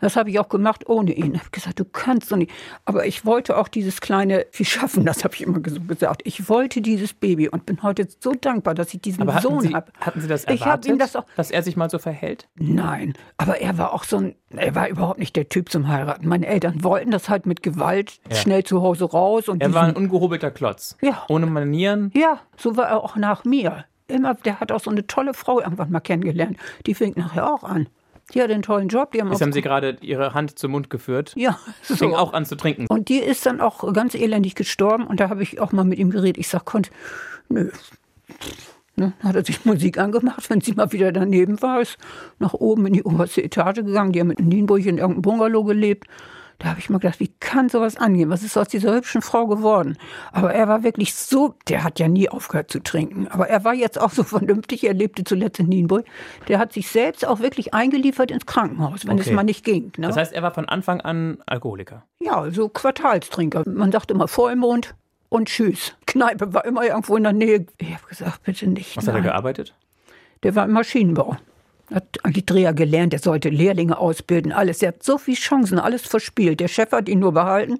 Das habe ich auch gemacht ohne ihn. Ich habe gesagt, du kannst doch nicht. Aber ich wollte auch dieses kleine Vieh schaffen, das habe ich immer so gesagt. Ich wollte dieses Baby und bin heute so dankbar, dass ich diesen aber Sohn habe. hatten sie das Ich erwartet, ihm das auch. dass er sich mal so verhält? Nein, aber er war auch so ein, er war überhaupt nicht der Typ zum Heiraten. Meine Eltern wollten das halt mit Gewalt Ja. schnell zu Hause raus und Er war ein diesen- ungehobelter Klotz. Ja. Ohne Manieren. ja, so war er auch nach mir. Immer, der hat auch so eine tolle Frau irgendwann mal kennengelernt. Die fängt nachher auch an. Die hat einen tollen Job. Die haben Jetzt haben sie gerade ihre Hand zum Mund geführt. ja, Fing so. auch an zu trinken. Und die ist dann auch ganz elendig gestorben. Und da habe ich auch mal mit ihm geredet. Ich sag, konnt, nö. Ne, dann hat er sich Musik angemacht, wenn sie mal wieder daneben war, ist nach oben in die oberste Etage gegangen. Die haben in Nienburg in irgendeinem Bungalow gelebt. Da habe ich mal gedacht, wie kann sowas angehen? Was ist aus dieser hübschen Frau geworden? Aber er war wirklich so, der hat ja nie aufgehört zu trinken. Aber er war jetzt auch so vernünftig, er lebte zuletzt in Nienburg. Der hat sich selbst auch wirklich eingeliefert ins Krankenhaus, wenn Okay. es mal nicht ging. Ne? Das heißt, er war von Anfang an Alkoholiker. Ja, so Quartalstrinker. Man sagt immer Vollmond und Tschüss. Kneipe war immer irgendwo in der Nähe. Ich habe gesagt, bitte nicht. Was hat er nein. gearbeitet? Der war im Maschinenbau. Hat Dreher gelernt, er sollte Lehrlinge ausbilden, alles. Er hat so viele Chancen, alles verspielt. Der Chef hat ihn nur behalten,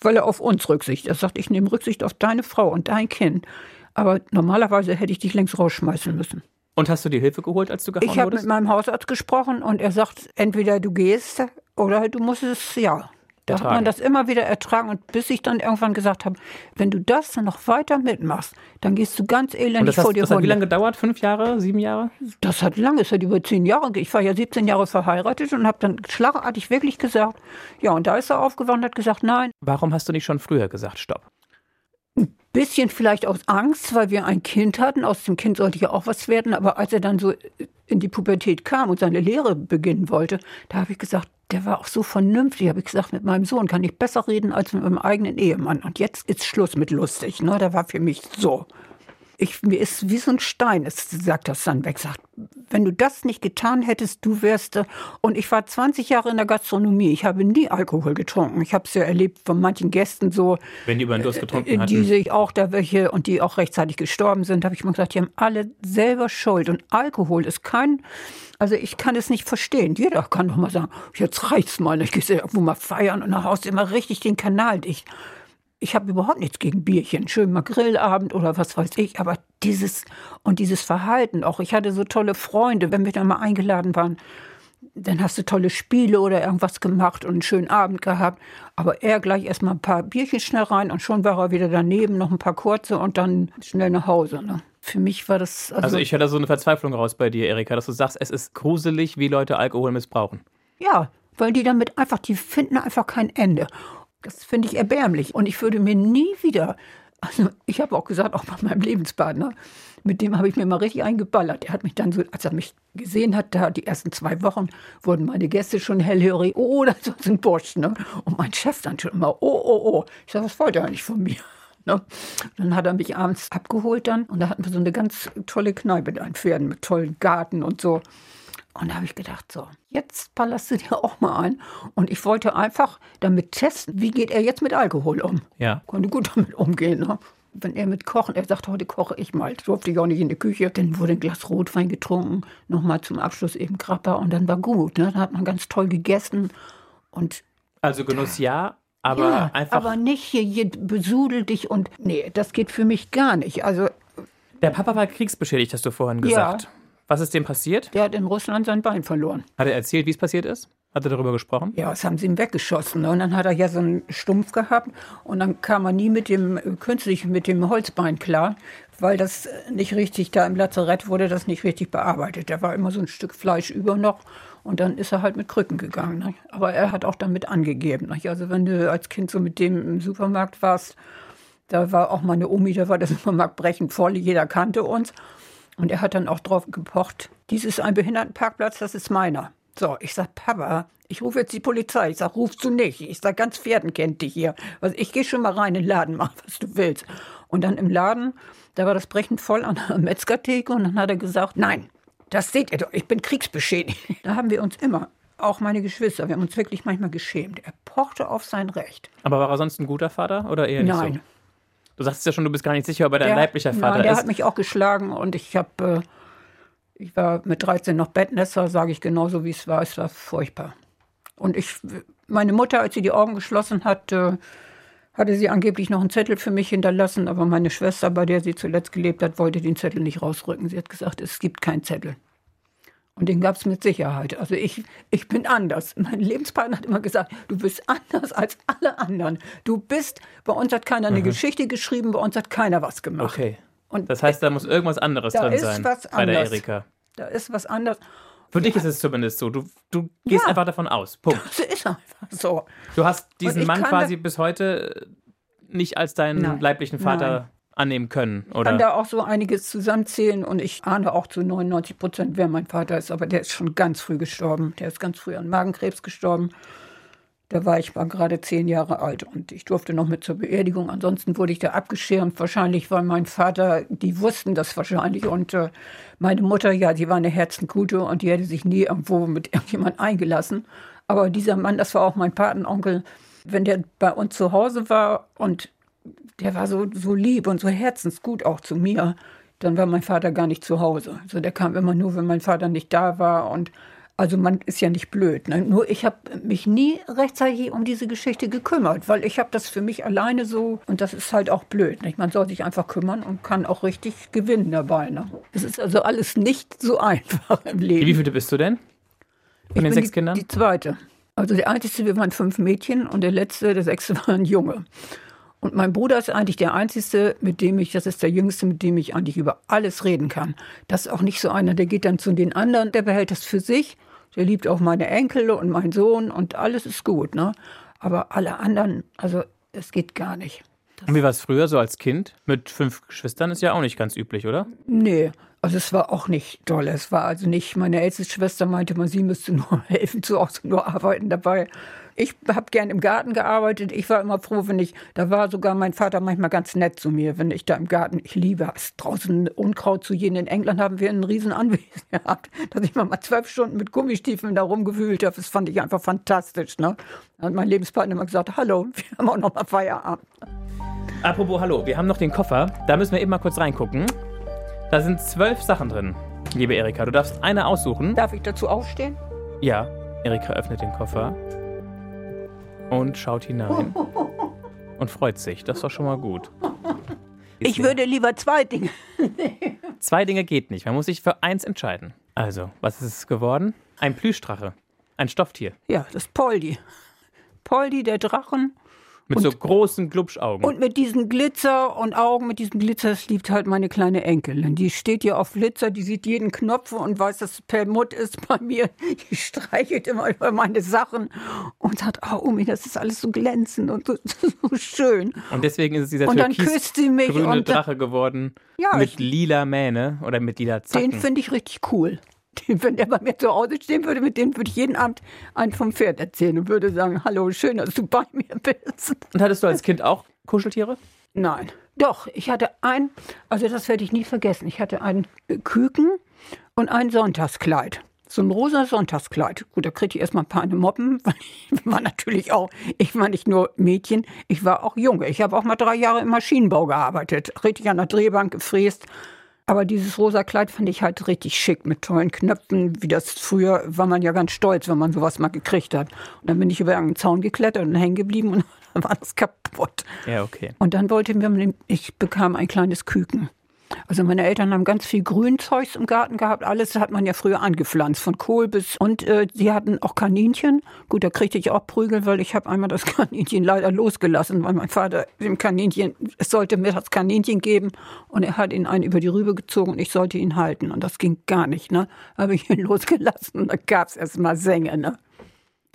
weil er auf uns Rücksicht. Er sagt, ich nehme Rücksicht auf deine Frau und dein Kind. Aber normalerweise hätte ich dich längst rausschmeißen müssen. Und hast du dir Hilfe geholt, als du gehauen Ich habe mit wurdest? meinem Hausarzt gesprochen und er sagt, entweder du gehst oder du musst es, ja. Da hat man das immer wieder ertragen und bis ich dann irgendwann gesagt habe, wenn du das dann noch weiter mitmachst, dann gehst du ganz elendig vor dir Das hat wie lange gedauert? Fünf Jahre? Sieben Jahre? Das hat lange, es hat über zehn Jahre. Ich war ja 17 Jahre verheiratet und habe dann schlagartig wirklich gesagt, ja, und da ist er aufgewacht und hat gesagt, nein. Warum hast du nicht schon früher gesagt, stopp? Ein bisschen vielleicht aus Angst, weil wir ein Kind hatten. Aus dem Kind sollte ja auch was werden. Aber als er dann so in die Pubertät kam und seine Lehre beginnen wollte, da habe ich gesagt, der war auch so vernünftig. Habe ich gesagt, mit meinem Sohn kann ich besser reden als mit meinem eigenen Ehemann. Und jetzt ist Schluss mit lustig. Ne? Der war für mich so. Ich, mir ist wie so ein Stein, es sagt das Sandbeck, sagt, wenn du das nicht getan hättest, du wärst. Äh, und ich war 20 Jahre in der Gastronomie. Ich habe nie Alkohol getrunken. Ich habe es ja erlebt von manchen Gästen so. Wenn die über den Durst getrunken äh, hatten. Die sich auch da welche und die auch rechtzeitig gestorben sind, habe ich mal gesagt, die haben alle selber Schuld. Und Alkohol ist kein, also ich kann es nicht verstehen. Jeder kann doch mal sagen, jetzt reicht's mal. Ich gehe irgendwo mal feiern und dann haust du immer richtig den Kanal dicht ich habe überhaupt nichts gegen Bierchen, schön mal Grillabend oder was weiß ich, aber dieses und dieses Verhalten auch. Ich hatte so tolle Freunde, wenn wir dann mal eingeladen waren, dann hast du tolle Spiele oder irgendwas gemacht und einen schönen Abend gehabt. Aber er gleich erstmal ein paar Bierchen schnell rein und schon war er wieder daneben, noch ein paar kurze und dann schnell nach Hause. Ne? Für mich war das. Also, also ich höre da so eine Verzweiflung raus bei dir, Erika, dass du sagst, es ist gruselig, wie Leute Alkohol missbrauchen. Ja, weil die damit einfach, die finden einfach kein Ende. Das finde ich erbärmlich. Und ich würde mir nie wieder, also ich habe auch gesagt, auch bei meinem Lebenspartner, mit dem habe ich mir mal richtig eingeballert. Er hat mich dann so, als er mich gesehen hat, da die ersten zwei Wochen wurden meine Gäste schon hellhörig, oh, das ist ein Bursch. Ne? Und mein Chef dann schon immer, oh, oh, oh. Ich sage, was wollt ihr eigentlich von mir? Ne? Dann hat er mich abends abgeholt dann und da hatten wir so eine ganz tolle Kneipe, ein Pferden mit tollen Garten und so. Und da habe ich gedacht, so, jetzt ballerst du dir auch mal ein. Und ich wollte einfach damit testen, wie geht er jetzt mit Alkohol um. Ja. Konnte gut damit umgehen. Ne? Wenn er mit Kochen, er sagt, heute koche ich mal. Durfte ich auch nicht in die Küche. Dann wurde ein Glas Rotwein getrunken, nochmal zum Abschluss eben Krapper und dann war gut. Ne? Dann hat man ganz toll gegessen. Und also Genuss ja, aber ja, einfach. Aber nicht hier, hier besudel dich und. Nee, das geht für mich gar nicht. Also. Der Papa war kriegsbeschädigt, hast du vorhin gesagt. Ja. Was ist dem passiert? Der hat in Russland sein Bein verloren. Hat er erzählt, wie es passiert ist? Hat er darüber gesprochen? Ja, das haben sie ihm weggeschossen. Ne? Und dann hat er ja so einen Stumpf gehabt und dann kam er nie mit dem äh, künstlich mit dem Holzbein klar, weil das nicht richtig da im Lazarett wurde, das nicht richtig bearbeitet. Da war immer so ein Stück Fleisch über noch und dann ist er halt mit Krücken gegangen. Ne? Aber er hat auch damit angegeben. Ne? Also wenn du als Kind so mit dem im Supermarkt warst, da war auch meine Omi, da war der Supermarkt brechend voll, jeder kannte uns. Und er hat dann auch drauf gepocht, dies ist ein Behindertenparkplatz, das ist meiner. So, ich sag, Papa, ich rufe jetzt die Polizei. Ich sag, rufst du nicht. Ich sag, ganz Pferden kennt dich hier. Also ich gehe schon mal rein in den Laden, mach, was du willst. Und dann im Laden, da war das brechend voll an der Metzgertheke und dann hat er gesagt, nein, das seht ihr doch, ich bin kriegsbeschädigt. Da haben wir uns immer, auch meine Geschwister, wir haben uns wirklich manchmal geschämt. Er pochte auf sein Recht. Aber war er sonst ein guter Vater oder eher nicht Nein. so? Du sagst ja schon, du bist gar nicht sicher, ob er dein der, leiblicher Vater nein, der ist. Der hat mich auch geschlagen und ich habe, äh, ich war mit 13 noch Bettnässer, sage ich genauso, wie es war. Es war furchtbar. Und ich, meine Mutter, als sie die Augen geschlossen hat, äh, hatte sie angeblich noch einen Zettel für mich hinterlassen, aber meine Schwester, bei der sie zuletzt gelebt hat, wollte den Zettel nicht rausrücken. Sie hat gesagt, es gibt keinen Zettel. Und den gab es mit Sicherheit. Also ich, ich bin anders. Mein Lebenspartner hat immer gesagt, du bist anders als alle anderen. Du bist, bei uns hat keiner eine mhm. Geschichte geschrieben, bei uns hat keiner was gemacht. Okay. Und das heißt, da muss irgendwas anderes drin sein was bei der Erika. Da ist was anderes. Für ja. dich ist es zumindest so. Du, du gehst ja. einfach davon aus. Punkt. Das ist einfach so. Du hast diesen Mann quasi bis heute nicht als deinen Nein. leiblichen Vater Nein annehmen können. Oder? Ich kann da auch so einiges zusammenzählen und ich ahne auch zu 99 Prozent, wer mein Vater ist, aber der ist schon ganz früh gestorben. Der ist ganz früh an Magenkrebs gestorben. Da war ich war gerade zehn Jahre alt und ich durfte noch mit zur Beerdigung. Ansonsten wurde ich da abgeschirmt. Wahrscheinlich, weil mein Vater, die wussten das wahrscheinlich. Und äh, meine Mutter, ja, die war eine Herzengute und die hätte sich nie irgendwo mit irgendjemand eingelassen. Aber dieser Mann, das war auch mein Patenonkel, wenn der bei uns zu Hause war und der war so, so lieb und so herzensgut auch zu mir. Dann war mein Vater gar nicht zu Hause. Also der kam immer nur, wenn mein Vater nicht da war. Und also man ist ja nicht blöd. Ne? Nur ich habe mich nie rechtzeitig um diese Geschichte gekümmert, weil ich habe das für mich alleine so und das ist halt auch blöd. Nicht? Man soll sich einfach kümmern und kann auch richtig gewinnen dabei. Ne? Es ist also alles nicht so einfach im Leben. Wie viele bist du denn? Von ich den sechs die, Kindern? Die zweite. Also der einzige, wir waren fünf Mädchen und der letzte, der sechste war ein Junge. Und mein Bruder ist eigentlich der einzige, mit dem ich, das ist der jüngste, mit dem ich eigentlich über alles reden kann. Das ist auch nicht so einer, der geht dann zu den anderen, der behält das für sich. Der liebt auch meine Enkel und meinen Sohn und alles ist gut, ne? Aber alle anderen, also es geht gar nicht. Und wie war es früher so als Kind? Mit fünf Geschwistern ist ja auch nicht ganz üblich, oder? Nee, also es war auch nicht toll. Es war also nicht, meine älteste Schwester meinte mal, sie müsste nur helfen, zu Hause nur arbeiten dabei. Ich habe gern im Garten gearbeitet. Ich war immer froh, wenn ich, da war sogar mein Vater manchmal ganz nett zu mir, wenn ich da im Garten, ich liebe es, draußen Unkraut zu jeden. In England haben wir einen riesen Anwesen gehabt, dass ich mal zwölf Stunden mit Gummistiefeln da rumgewühlt habe. Das fand ich einfach fantastisch. Ne? Da hat mein Lebenspartner immer gesagt, hallo, wir haben auch noch mal Feierabend. Apropos Hallo, wir haben noch den Koffer. Da müssen wir eben mal kurz reingucken. Da sind zwölf Sachen drin, liebe Erika. Du darfst eine aussuchen. Darf ich dazu aufstehen? Ja, Erika öffnet den Koffer und schaut hinein und freut sich. Das ist doch schon mal gut. Ich würde lieber zwei Dinge. Zwei Dinge geht nicht. Man muss sich für eins entscheiden. Also, was ist es geworden? Ein Plüschdrache. Ein Stofftier. Ja, das ist Poldi. Poldi, der Drachen. Mit so großen Glubschaugen. Und mit diesen Glitzer und Augen, mit diesem Glitzer, das liebt halt meine kleine Enkelin. Die steht hier auf Glitzer, die sieht jeden Knopf und weiß, dass es Permut ist bei mir. Die streichelt immer über meine Sachen und sagt, oh Omi, das ist alles so glänzend und so, so schön. Und deswegen ist es dieser Und dann küsst sie mich grüne und dann- Drache geworden. Ja, mit lila Mähne oder mit lila Zacken. Den finde ich richtig cool. Wenn der bei mir zu Hause stehen würde, mit dem würde ich jeden Abend einen vom Pferd erzählen und würde sagen, hallo, schön, dass du bei mir bist. Und hattest du als Kind auch Kuscheltiere? Nein. Doch, ich hatte ein, also das werde ich nie vergessen. Ich hatte einen Küken und ein Sonntagskleid. So ein rosa Sonntagskleid. Gut, da kriegte ich erstmal ein paar eine Moppen, weil ich war natürlich auch, ich war nicht nur Mädchen, ich war auch Junge. Ich habe auch mal drei Jahre im Maschinenbau gearbeitet, richtig an der Drehbank gefräst. Aber dieses rosa Kleid fand ich halt richtig schick mit tollen Knöpfen, wie das früher war man ja ganz stolz, wenn man sowas mal gekriegt hat. Und dann bin ich über einen Zaun geklettert und hängen geblieben und dann war das kaputt. Ja, okay. Und dann wollte mir, ich bekam ein kleines Küken. Also meine Eltern haben ganz viel Grünzeugs im Garten gehabt. Alles hat man ja früher angepflanzt, von Kohl bis und äh, sie hatten auch Kaninchen. Gut, da kriegte ich auch Prügel, weil ich habe einmal das Kaninchen leider losgelassen, weil mein Vater dem Kaninchen, es sollte mir das Kaninchen geben und er hat ihn einen über die Rübe gezogen und ich sollte ihn halten und das ging gar nicht. Ne, habe ich ihn losgelassen und da gab es erst mal Sänge. Ne?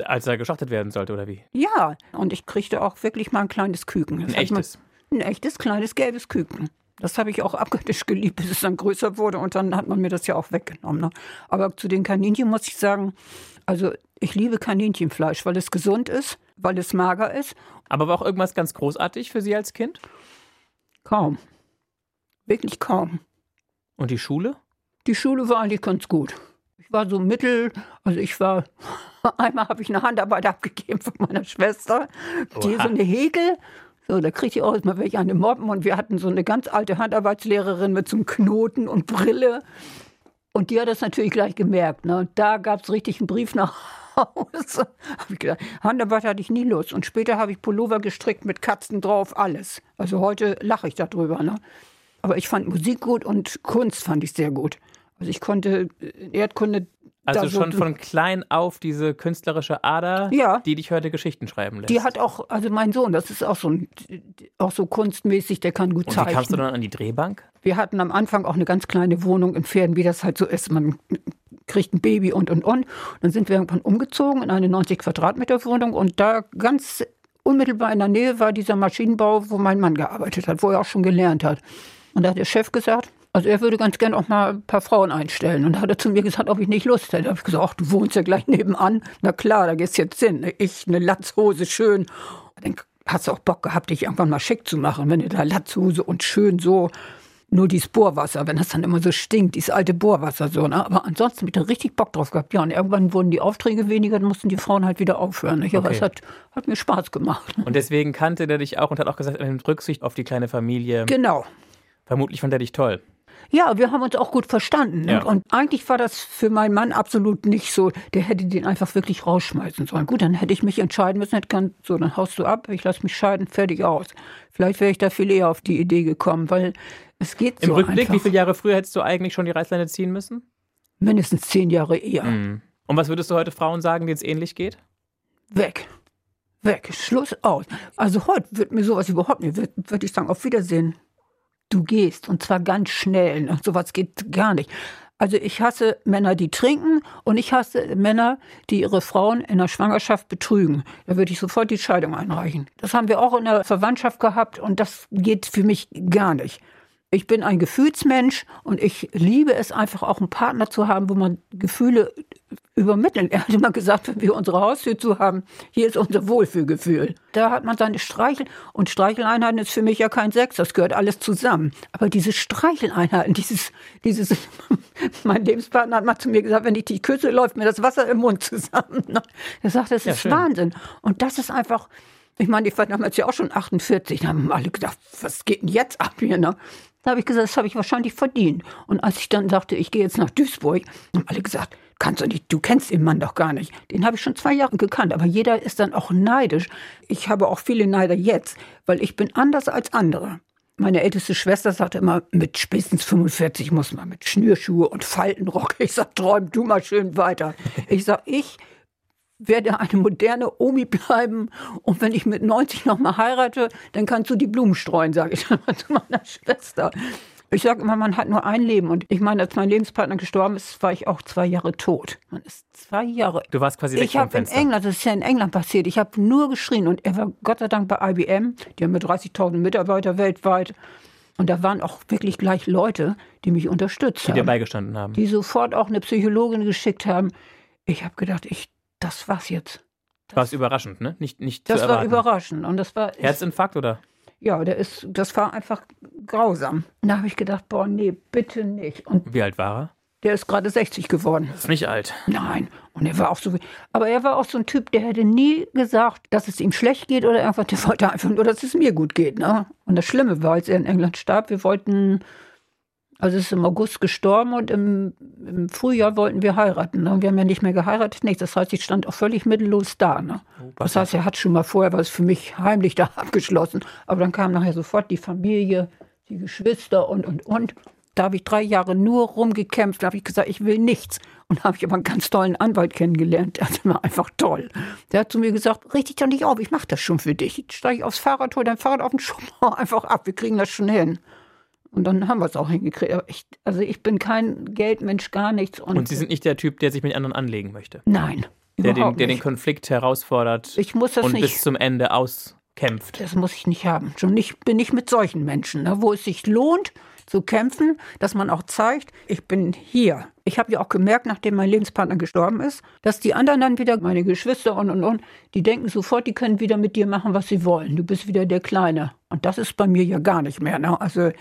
Als er geschlachtet werden sollte, oder wie? Ja, und ich kriegte auch wirklich mal ein kleines Küken. Das Ein man- echtes. ein echtes kleines gelbes Küken. Das habe ich auch abgöttisch geliebt, bis es dann größer wurde und dann hat man mir das ja auch weggenommen. Ne? Aber zu den Kaninchen muss ich sagen, also ich liebe Kaninchenfleisch, weil es gesund ist, weil es mager ist. Aber war auch irgendwas ganz großartig für Sie als Kind? Kaum. Wirklich kaum. Und die Schule? Die Schule war eigentlich ganz gut. Ich war so mittel, also ich war, einmal habe ich eine Handarbeit abgegeben von meiner Schwester, die Oha. so eine Häkel, so, da kriegte ich auch mal welche an den Mobben und wir hatten so eine ganz alte Handarbeitslehrerin mit so einem Knoten und Brille und die hat das natürlich gleich gemerkt. Ne? Und da gab es richtig einen Brief nach Hause. Hab ich gedacht, Handarbeit hatte ich nie Lust. Und später habe ich Pullover gestrickt mit Katzen drauf, alles. Also heute lache ich darüber. Ne? Aber ich fand Musik gut und Kunst fand ich sehr gut. Also ich konnte äh, Erdkunde. Also da schon von klein auf diese künstlerische Ader, Ja. die dich heute Geschichten schreiben lässt. Die hat auch, also mein Sohn, das ist auch so, ein, auch so kunstmäßig, der kann gut Und wie zeichnen. kamst du dann an die Drehbank? Wir hatten am Anfang auch eine ganz kleine Wohnung in Pferden, wie das halt so ist. Man kriegt ein Baby und und und. Dann sind wir irgendwann umgezogen in eine 90 Quadratmeter Wohnung und da ganz unmittelbar in der Nähe war dieser Maschinenbau, wo mein Mann gearbeitet hat, wo er auch schon gelernt hat. Und da hat der Chef gesagt, also er würde ganz gern auch mal ein paar Frauen einstellen. Und da hat er zu mir gesagt, ob ich nicht Lust hätte. Da habe ich gesagt, ach, du wohnst ja gleich nebenan. Na klar, da gehst jetzt hin. Ich eine Latzhose schön. Dann hast du auch Bock gehabt, dich irgendwann mal schick zu machen, wenn du da Latzhose und schön so nur dieses Bohrwasser, wenn das dann immer so stinkt, dieses alte Bohrwasser so. Ne? Aber ansonsten habe ich da richtig Bock drauf gehabt. Ja, und irgendwann wurden die Aufträge weniger, dann mussten die Frauen halt wieder aufhören. Nicht? Aber Okay. es hat, hat mir Spaß gemacht. Und deswegen kannte der dich auch und hat auch gesagt, nimmt Rücksicht auf die kleine Familie. Genau. Vermutlich fand er dich toll. Ja, wir haben uns auch gut verstanden. ne? Ja. Und eigentlich war das für meinen Mann absolut nicht so. Der hätte den einfach wirklich rausschmeißen sollen. Gut, dann hätte ich mich entscheiden müssen. Hätte kann, so, dann haust du ab, ich lasse mich scheiden, fertig aus. Vielleicht wäre ich da viel eher auf die Idee gekommen, weil es geht Im so Rückblick, einfach. wie viele Jahre früher hättest du eigentlich schon die Reißleine ziehen müssen? Mindestens zehn Jahre eher. Mhm. Und was würdest du heute Frauen sagen, denen es ähnlich geht? weg. Weg, Schluss aus. Also heute wird mir sowas überhaupt nicht, würde würd ich sagen, auf Wiedersehen. Du gehst und zwar ganz schnell. Ne? Sowas geht gar nicht. Also ich hasse Männer, die trinken und ich hasse Männer, die ihre Frauen in der Schwangerschaft betrügen. Da würde ich sofort die Scheidung einreichen. Das haben wir auch in der Verwandtschaft gehabt und das geht für mich gar nicht. Ich bin ein Gefühlsmensch und ich liebe es einfach auch einen Partner zu haben, wo man Gefühle übermitteln. Er hat immer gesagt, wenn wir unsere Haustür zu haben, hier ist unser Wohlfühlgefühl. Da hat man seine Streichel und Streicheleinheiten ist für mich ja kein Sex, das gehört alles zusammen. Aber diese Streicheleinheiten, dieses, dieses, mein Lebenspartner hat mal zu mir gesagt, wenn ich die küsse, läuft mir das Wasser im Mund zusammen. Er sagt, das ist ja, Wahnsinn. Und das ist einfach, ich meine, ich war damals ja auch schon 48, da haben alle gedacht, was geht denn jetzt ab hier, ne? Da habe ich gesagt, das habe ich wahrscheinlich verdient. Und als ich dann sagte, ich gehe jetzt nach Duisburg, haben alle gesagt, kannst du nicht, du kennst den Mann doch gar nicht. Den habe ich schon zwei Jahre gekannt, aber jeder ist dann auch neidisch. Ich habe auch viele Neider jetzt, weil ich bin anders als andere. Meine älteste Schwester sagte immer, mit spätestens 45 muss man mit Schnürschuhe und Faltenrock. Ich sag, träum du mal schön weiter. Ich sag, ich werde eine moderne Omi bleiben und wenn ich mit 90 noch mal heirate, dann kannst du die Blumen streuen, sage ich dann mal zu meiner Schwester. Ich sage immer, man hat nur ein Leben. Und ich meine, als mein Lebenspartner gestorben ist, war ich auch zwei Jahre tot. Man ist zwei Jahre. Du warst quasi Ich habe in England, das ist ja in England passiert, ich habe nur geschrien. Und er war Gott sei Dank bei IBM. Die haben mit 30.000 Mitarbeiter weltweit. Und da waren auch wirklich gleich Leute, die mich unterstützt die haben. Die dir beigestanden haben. Die sofort auch eine Psychologin geschickt haben. Ich habe gedacht, ich das war's jetzt. Das war es überraschend, ne? Nicht, nicht das war überraschend. Und das war. Herzinfarkt oder? Ja, der ist, das war einfach grausam. Und da habe ich gedacht, boah, nee, bitte nicht. Und Wie alt war er? Der ist gerade 60 geworden. Das ist nicht alt. Nein. Und er war auch so. Aber er war auch so ein Typ, der hätte nie gesagt, dass es ihm schlecht geht oder irgendwas. Der wollte einfach nur, dass es mir gut geht. Ne? Und das Schlimme war, als er in England starb, wir wollten also ist im August gestorben und im, im Frühjahr wollten wir heiraten. Ne? Wir haben ja nicht mehr geheiratet, nichts. Das heißt, ich stand auch völlig mittellos da. Ne? Oh, das heißt, er hat schon mal vorher was für mich heimlich da abgeschlossen. Aber dann kam nachher sofort die Familie, die Geschwister und, und, und. Da habe ich drei Jahre nur rumgekämpft. Da habe ich gesagt, ich will nichts. Und da habe ich aber einen ganz tollen Anwalt kennengelernt. Der war einfach toll. Der hat zu mir gesagt, richtig doch nicht auf, ich mache das schon für dich. Steige aufs Fahrrad, hol dein Fahrrad auf den Schubber einfach ab. Wir kriegen das schon hin. Und dann haben wir es auch hingekriegt. Aber ich, also ich bin kein Geldmensch, gar nichts. Und, und Sie sind nicht der Typ, der sich mit anderen anlegen möchte? Nein. Der den, der den Konflikt herausfordert ich muss das und nicht, bis zum Ende auskämpft. Das muss ich nicht haben. Schon nicht, bin ich mit solchen Menschen, ne, wo es sich lohnt zu kämpfen, dass man auch zeigt, ich bin hier. Ich habe ja auch gemerkt, nachdem mein Lebenspartner gestorben ist, dass die anderen dann wieder, meine Geschwister und und und, die denken sofort, die können wieder mit dir machen, was sie wollen. Du bist wieder der Kleine. Und das ist bei mir ja gar nicht mehr. Ne? Also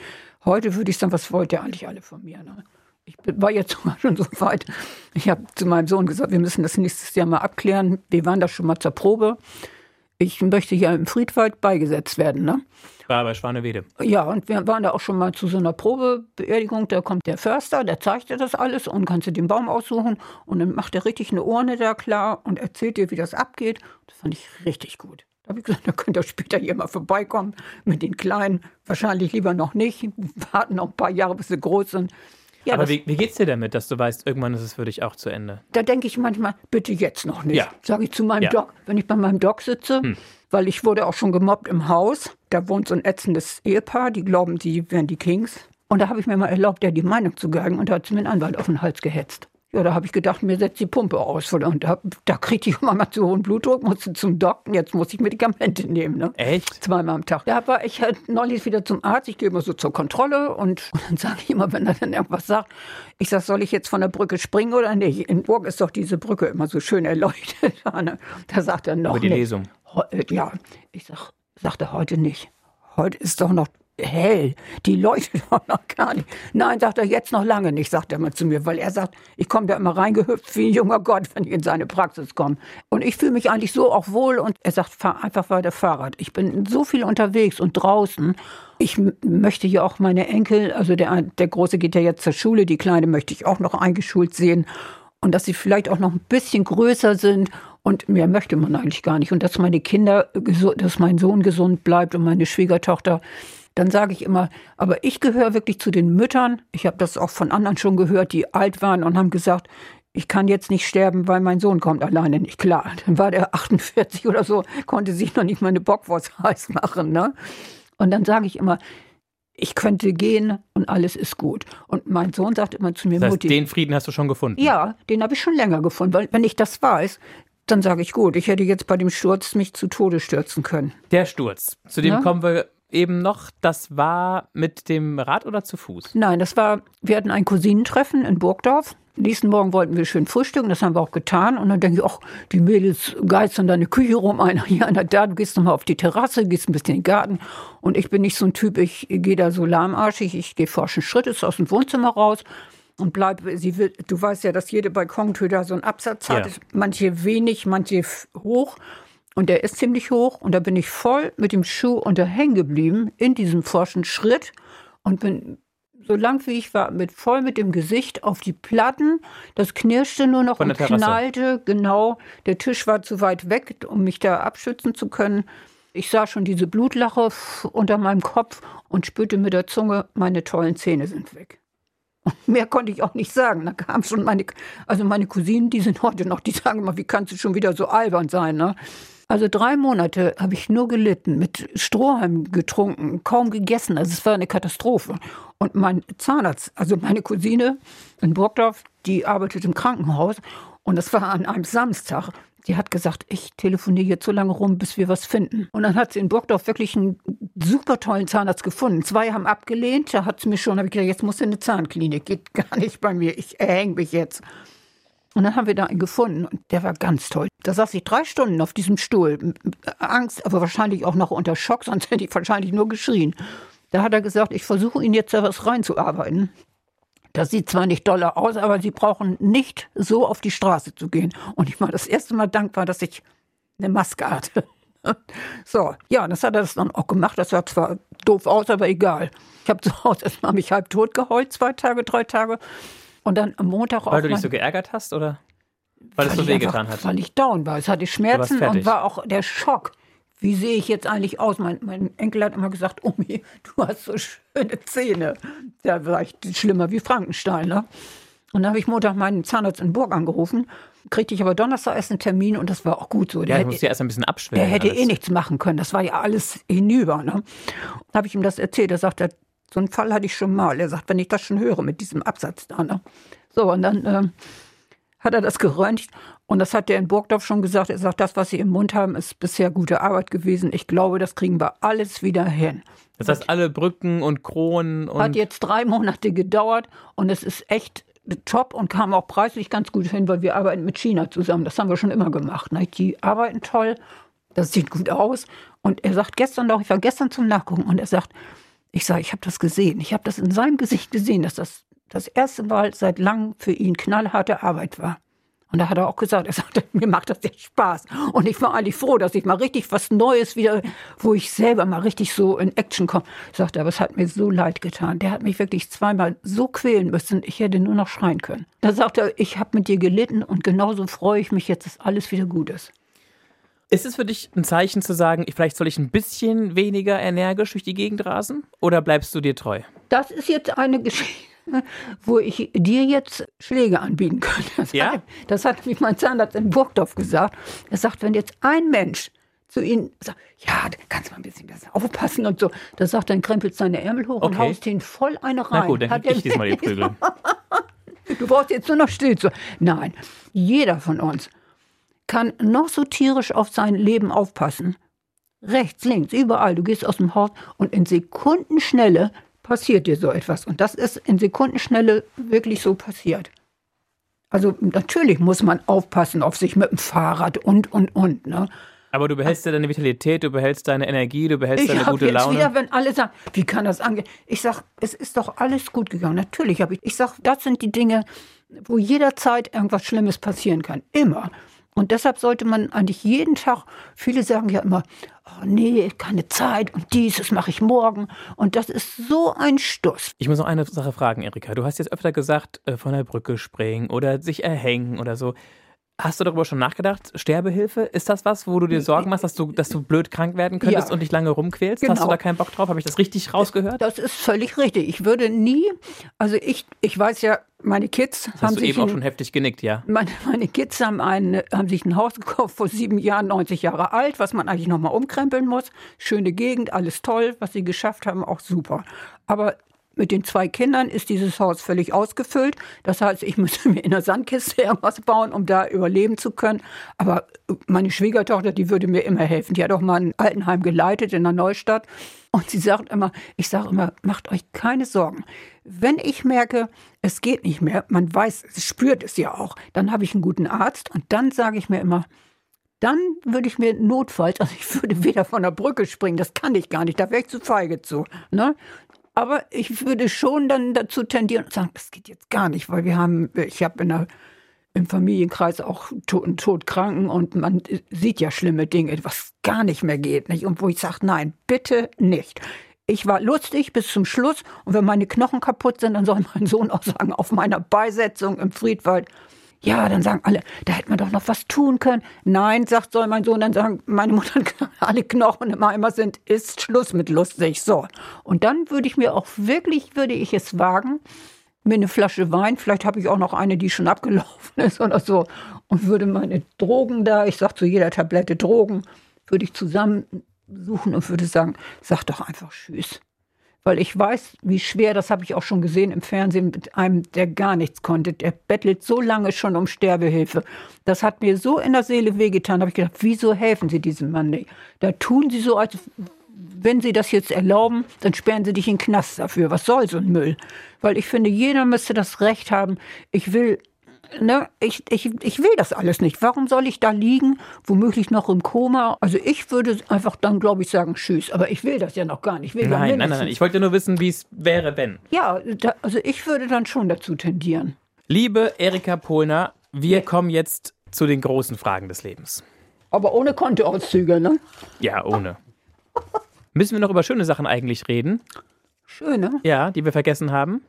Heute würde ich sagen, was wollt ihr eigentlich alle von mir? Ne? Ich war jetzt schon so weit. Ich habe zu meinem Sohn gesagt, wir müssen das nächstes Jahr mal abklären. Wir waren da schon mal zur Probe. Ich möchte hier im Friedwald beigesetzt werden. Ne? War bei Schwanewede. Ja, und wir waren da auch schon mal zu so einer Probebeerdigung. Da kommt der Förster, der zeigt dir das alles und kannst du den Baum aussuchen. Und dann macht er richtig eine Urne da klar und erzählt dir, wie das abgeht. Das fand ich richtig gut. Da habe ich gesagt, da könnt ihr später hier mal vorbeikommen mit den Kleinen. Wahrscheinlich lieber noch nicht. Warten noch ein paar Jahre, bis sie groß sind. Ja, Aber wie, wie geht's dir damit, dass du weißt, irgendwann ist es für dich auch zu Ende? Da denke ich manchmal, bitte jetzt noch nicht. Ja. Sage ich zu meinem ja. Doc, wenn ich bei meinem Doc sitze, hm. weil ich wurde auch schon gemobbt im Haus. Da wohnt so ein ätzendes Ehepaar, die glauben, sie wären die Kings. Und da habe ich mir mal erlaubt, der die Meinung zu geigen und da hat sie mir einen Anwalt auf den Hals gehetzt. Ja, da habe ich gedacht, mir setzt die Pumpe aus. Und da, da kriegte ich immer mal zu hohen Blutdruck, musste zum Doktor. Jetzt muss ich Medikamente nehmen. Ne? Echt? Zweimal am Tag. Da war ich halt neulich wieder zum Arzt. Ich gehe immer so zur Kontrolle und, und dann sage ich immer, wenn er dann irgendwas sagt, ich sage, soll ich jetzt von der Brücke springen oder nicht? In Burg ist doch diese Brücke immer so schön erleuchtet. Ne? Da sagt er noch. Über die nicht. Lesung. Ja, ich sag, sagte heute nicht. Heute ist doch noch hell, die leuchtet doch noch gar nicht. Nein, sagt er, jetzt noch lange nicht, sagt er mal zu mir, weil er sagt, ich komme da immer reingehüpft wie ein junger Gott, wenn ich in seine Praxis komme. Und ich fühle mich eigentlich so auch wohl und er sagt, fahr einfach weiter Fahrrad. Ich bin so viel unterwegs und draußen. Ich möchte ja auch meine Enkel, also der, der Große geht ja jetzt zur Schule, die Kleine möchte ich auch noch eingeschult sehen. Und dass sie vielleicht auch noch ein bisschen größer sind und mehr möchte man eigentlich gar nicht. Und dass meine Kinder, dass mein Sohn gesund bleibt und meine Schwiegertochter dann sage ich immer, aber ich gehöre wirklich zu den Müttern. Ich habe das auch von anderen schon gehört, die alt waren und haben gesagt, ich kann jetzt nicht sterben, weil mein Sohn kommt alleine nicht klar. Dann war der 48 oder so, konnte sich noch nicht mal eine Bockwurst heiß machen. Ne? Und dann sage ich immer, ich könnte gehen und alles ist gut. Und mein Sohn sagt immer zu mir, das heißt, Mutti. Den Frieden hast du schon gefunden? Ja, den habe ich schon länger gefunden, weil wenn ich das weiß, dann sage ich gut, ich hätte jetzt bei dem Sturz mich zu Tode stürzen können. Der Sturz, zu dem Ja. kommen wir eben noch. Das war mit dem Rad oder zu Fuß? Nein, das war, wir hatten ein Cousinentreffen in Burgdorf. Nächsten Morgen wollten wir schön frühstücken, das haben wir auch getan. Und dann denke ich, ach, die Mädels geistern da eine Küche rum, einer hier, einer da, du gehst nochmal auf die Terrasse, gehst ein bisschen in den Garten. Und ich bin nicht so ein Typ, ich gehe da so lahmarschig, ich gehe forschen Schrittes aus dem Wohnzimmer raus und bleib, sie will, du weißt ja, dass jede Balkontür da so einen Absatz hat, Ja. manche wenig, manche hoch. Und der ist ziemlich hoch und da bin ich voll mit dem Schuh unter hängen geblieben in diesem forschen Schritt und bin so lang wie ich war, mit voll mit dem Gesicht auf die Platten. Das knirschte nur noch und Terrasse. knallte. Genau, der Tisch war zu weit weg, um mich da abschützen zu können. Ich sah schon diese Blutlache unter meinem Kopf und spürte mit der Zunge, meine tollen Zähne sind weg. Und mehr konnte ich auch nicht sagen. Da kam schon meine, also meine Cousinen, die sind heute noch, die sagen immer, wie kannst du schon wieder so albern sein, ne? Also drei Monate habe ich nur gelitten, mit Strohhalm getrunken, kaum gegessen. Also es war eine Katastrophe. Und mein Zahnarzt, also meine Cousine in Burgdorf, die arbeitet im Krankenhaus und das war an einem Samstag. Die hat gesagt, ich telefoniere jetzt so lange rum, bis wir was finden. Und dann hat sie in Burgdorf wirklich einen super tollen Zahnarzt gefunden. Zwei haben abgelehnt, da hat sie mir schon, habe ich gesagt, jetzt muss in eine Zahnklinik, geht gar nicht bei mir, ich erhänge mich jetzt. Und dann haben wir da einen gefunden und der war ganz toll. Da saß ich drei Stunden auf diesem Stuhl. Angst, aber wahrscheinlich auch noch unter Schock, sonst hätte ich wahrscheinlich nur geschrien. Da hat er gesagt, ich versuche Ihnen jetzt da was reinzuarbeiten. Das sieht zwar nicht doller aus, aber Sie brauchen nicht so auf die Straße zu gehen. Und ich war das erste Mal dankbar, dass ich eine Maske hatte. So, ja, das hat er das dann auch gemacht. Das sah zwar doof aus, aber egal. Ich habe zu Hause erstmal mich halb tot geheult, zwei Tage, drei Tage. Und dann am Montag Weil auch du dich so geärgert hast oder weil es so ich wehgetan hat? Weil ich down war. Es hatte Schmerzen und war auch der Schock. Wie sehe ich jetzt eigentlich aus? Mein, mein Enkel hat immer gesagt, Omi, du hast so schöne Zähne. Da war ich schlimmer wie Frankenstein. Ne? Und dann habe ich Montag meinen Zahnarzt in Burg angerufen, kriegte ich aber Donnerstag erst einen Termin und das war auch gut so. Ja, Der ich hätte- musste ja erst ein bisschen abschwellen. der hätte alles. eh nichts machen können. Das war ja alles hinüber. Ne? Dann habe ich ihm das erzählt. Er sagt, so einen Fall hatte ich schon mal. Er sagt, wenn ich das schon höre mit diesem Absatz da. Ne? So, und dann ähm, hat er das geröntgt. Und das hat der in Burgdorf schon gesagt. Er sagt, das, was Sie im Mund haben, ist bisher gute Arbeit gewesen. Ich glaube, das kriegen wir alles wieder hin. Das heißt, alle Brücken und Kronen und Hat jetzt drei Monate gedauert und es ist echt top und kam auch preislich ganz gut hin, weil wir arbeiten mit China zusammen. Das haben wir schon immer gemacht. Ne? Die arbeiten toll, das sieht gut aus. Und er sagt gestern noch, ich war gestern zum Nachgucken und er sagt, ich sage, ich habe das gesehen. Ich habe das in seinem Gesicht gesehen, dass das das erste Mal seit langem für ihn knallharte Arbeit war. Und da hat er auch gesagt, er sagte, mir macht das echt Spaß. Und ich war eigentlich froh, dass ich mal richtig was Neues wieder, wo ich selber mal richtig so in Action komme. Sagte, aber es hat mir so leid getan. Der hat mich wirklich zweimal so quälen müssen, ich hätte nur noch schreien können. Da sagte er, ich habe mit dir gelitten und genauso freue ich mich jetzt, dass alles wieder gut ist. Ist es für dich ein Zeichen zu sagen, ich- vielleicht soll ich ein bisschen weniger energisch durch die Gegend rasen? Oder bleibst du dir treu? Das ist jetzt eine Geschichte, wo ich dir jetzt Schläge anbieten könnte. Das, Ja? hat, das hat mich mein Zahnarzt in Burgdorf gesagt. Er sagt, wenn jetzt ein Mensch zu Ihnen sagt, ja, kannst du mal ein bisschen besser aufpassen und so, da sagt dann krempelt seine Ärmel hoch und Okay. haust ihn voll eine rein. Na gut, dann Hat ich diesmal die Prügel. Du brauchst jetzt nur noch still zu. Nein, jeder von uns kann noch so tierisch auf sein Leben aufpassen. Rechts, links, überall. Du gehst aus dem Haus und in Sekundenschnelle passiert dir so etwas. Und das ist in Sekundenschnelle wirklich so passiert. Also natürlich muss man aufpassen auf sich mit dem Fahrrad und, und, und. Ne? Aber du behältst ja deine Vitalität, du behältst deine Energie, du behältst Ich deine gute jetzt Laune. wieder, wenn alle sagen, wie kann das angehen? Ich sage, es ist doch alles gut gegangen. Natürlich habe ich. Ich sage, das sind die Dinge, wo jederzeit irgendwas Schlimmes passieren kann. Immer. Und deshalb sollte man eigentlich jeden Tag, viele sagen ja immer, oh nee, keine Zeit und dies, das mache ich morgen. Und das ist so ein Stuss. Ich muss noch eine Sache fragen, Erika. Du hast jetzt öfter gesagt, äh, von der Brücke springen oder sich erhängen oder so. Hast du darüber schon nachgedacht? Sterbehilfe? Ist das was, wo du dir Sorgen machst, dass du, dass du blöd krank werden könntest Ja. und dich lange rumquälst? Genau. Hast du da keinen Bock drauf? Habe ich das richtig rausgehört? Das ist völlig richtig. Ich würde nie, also ich, ich weiß ja, meine Kids Das haben hast du sich eben auch schon heftig genickt, ja. Meine, meine Kids haben, ein, haben sich ein Haus gekauft vor sieben Jahren, 90 Jahre alt, was man eigentlich nochmal umkrempeln muss. Schöne Gegend, alles toll, was sie geschafft haben, auch super. Aber mit den zwei Kindern ist dieses Haus völlig ausgefüllt. Das heißt, ich müsste mir in der Sandkiste irgendwas bauen, um da überleben zu können. Aber meine Schwiegertochter, die würde mir immer helfen. Die hat auch mal ein Altenheim geleitet in der Neustadt. Und sie sagt immer, ich sage immer, macht euch keine Sorgen. Wenn ich merke, es geht nicht mehr, man weiß, es spürt es ja auch, dann habe ich einen guten Arzt und dann sage ich mir immer, dann würde ich mir notfalls, also ich würde wieder von der Brücke springen, das kann ich gar nicht, da wäre ich zu feige zu. Ne? Aber ich würde schon dann dazu tendieren und sagen, das geht jetzt gar nicht, weil wir haben, ich habe in der im Familienkreis auch to- Todkranken und man sieht ja schlimme Dinge, was gar nicht mehr geht, nicht? Und wo ich sage, nein, bitte nicht. Ich war lustig bis zum Schluss und wenn meine Knochen kaputt sind, dann soll mein Sohn auch sagen, auf meiner Beisetzung im Friedwald, ja, dann sagen alle, da hätte man doch noch was tun können. Nein, sagt, soll mein Sohn dann sagen, meine Mutter, alle Knochen im Eimer sind, ist Schluss mit lustig. So. Und dann würde ich mir auch wirklich, würde ich es wagen, mir eine Flasche Wein, vielleicht habe ich auch noch eine, die schon abgelaufen ist oder so, und würde meine Drogen da, ich sage zu jeder Tablette Drogen, würde ich zusammensuchen und würde sagen, sag doch einfach Tschüss. Weil ich weiß, wie schwer, das habe ich auch schon gesehen im Fernsehen mit einem, der gar nichts konnte. Der bettelt so lange schon um Sterbehilfe. Das hat mir so in der Seele wehgetan. Da habe ich gedacht, wieso helfen Sie diesem Mann nicht? Da tun Sie so, als wenn Sie das jetzt erlauben, dann sperren Sie dich in den Knast dafür. Was soll so ein Müll? Weil ich finde, jeder müsste das Recht haben. Ich will, ne, ich, ich, ich will das alles nicht. Warum soll ich da liegen, womöglich noch im Koma? Also ich würde einfach dann, glaube ich, sagen, tschüss. Aber ich will das ja noch gar nicht. Nein, nein, nein, nein. Ich wollte nur wissen, wie es wäre, wenn. Ja, da, also ich würde dann schon dazu tendieren. Liebe Erika Pohlner, wir kommen jetzt zu den großen Fragen des Lebens. Aber ohne Kontoauszüge, ne? Ja, ohne. Müssen wir noch über schöne Sachen eigentlich reden? Schön, ne? Ja, die wir vergessen haben.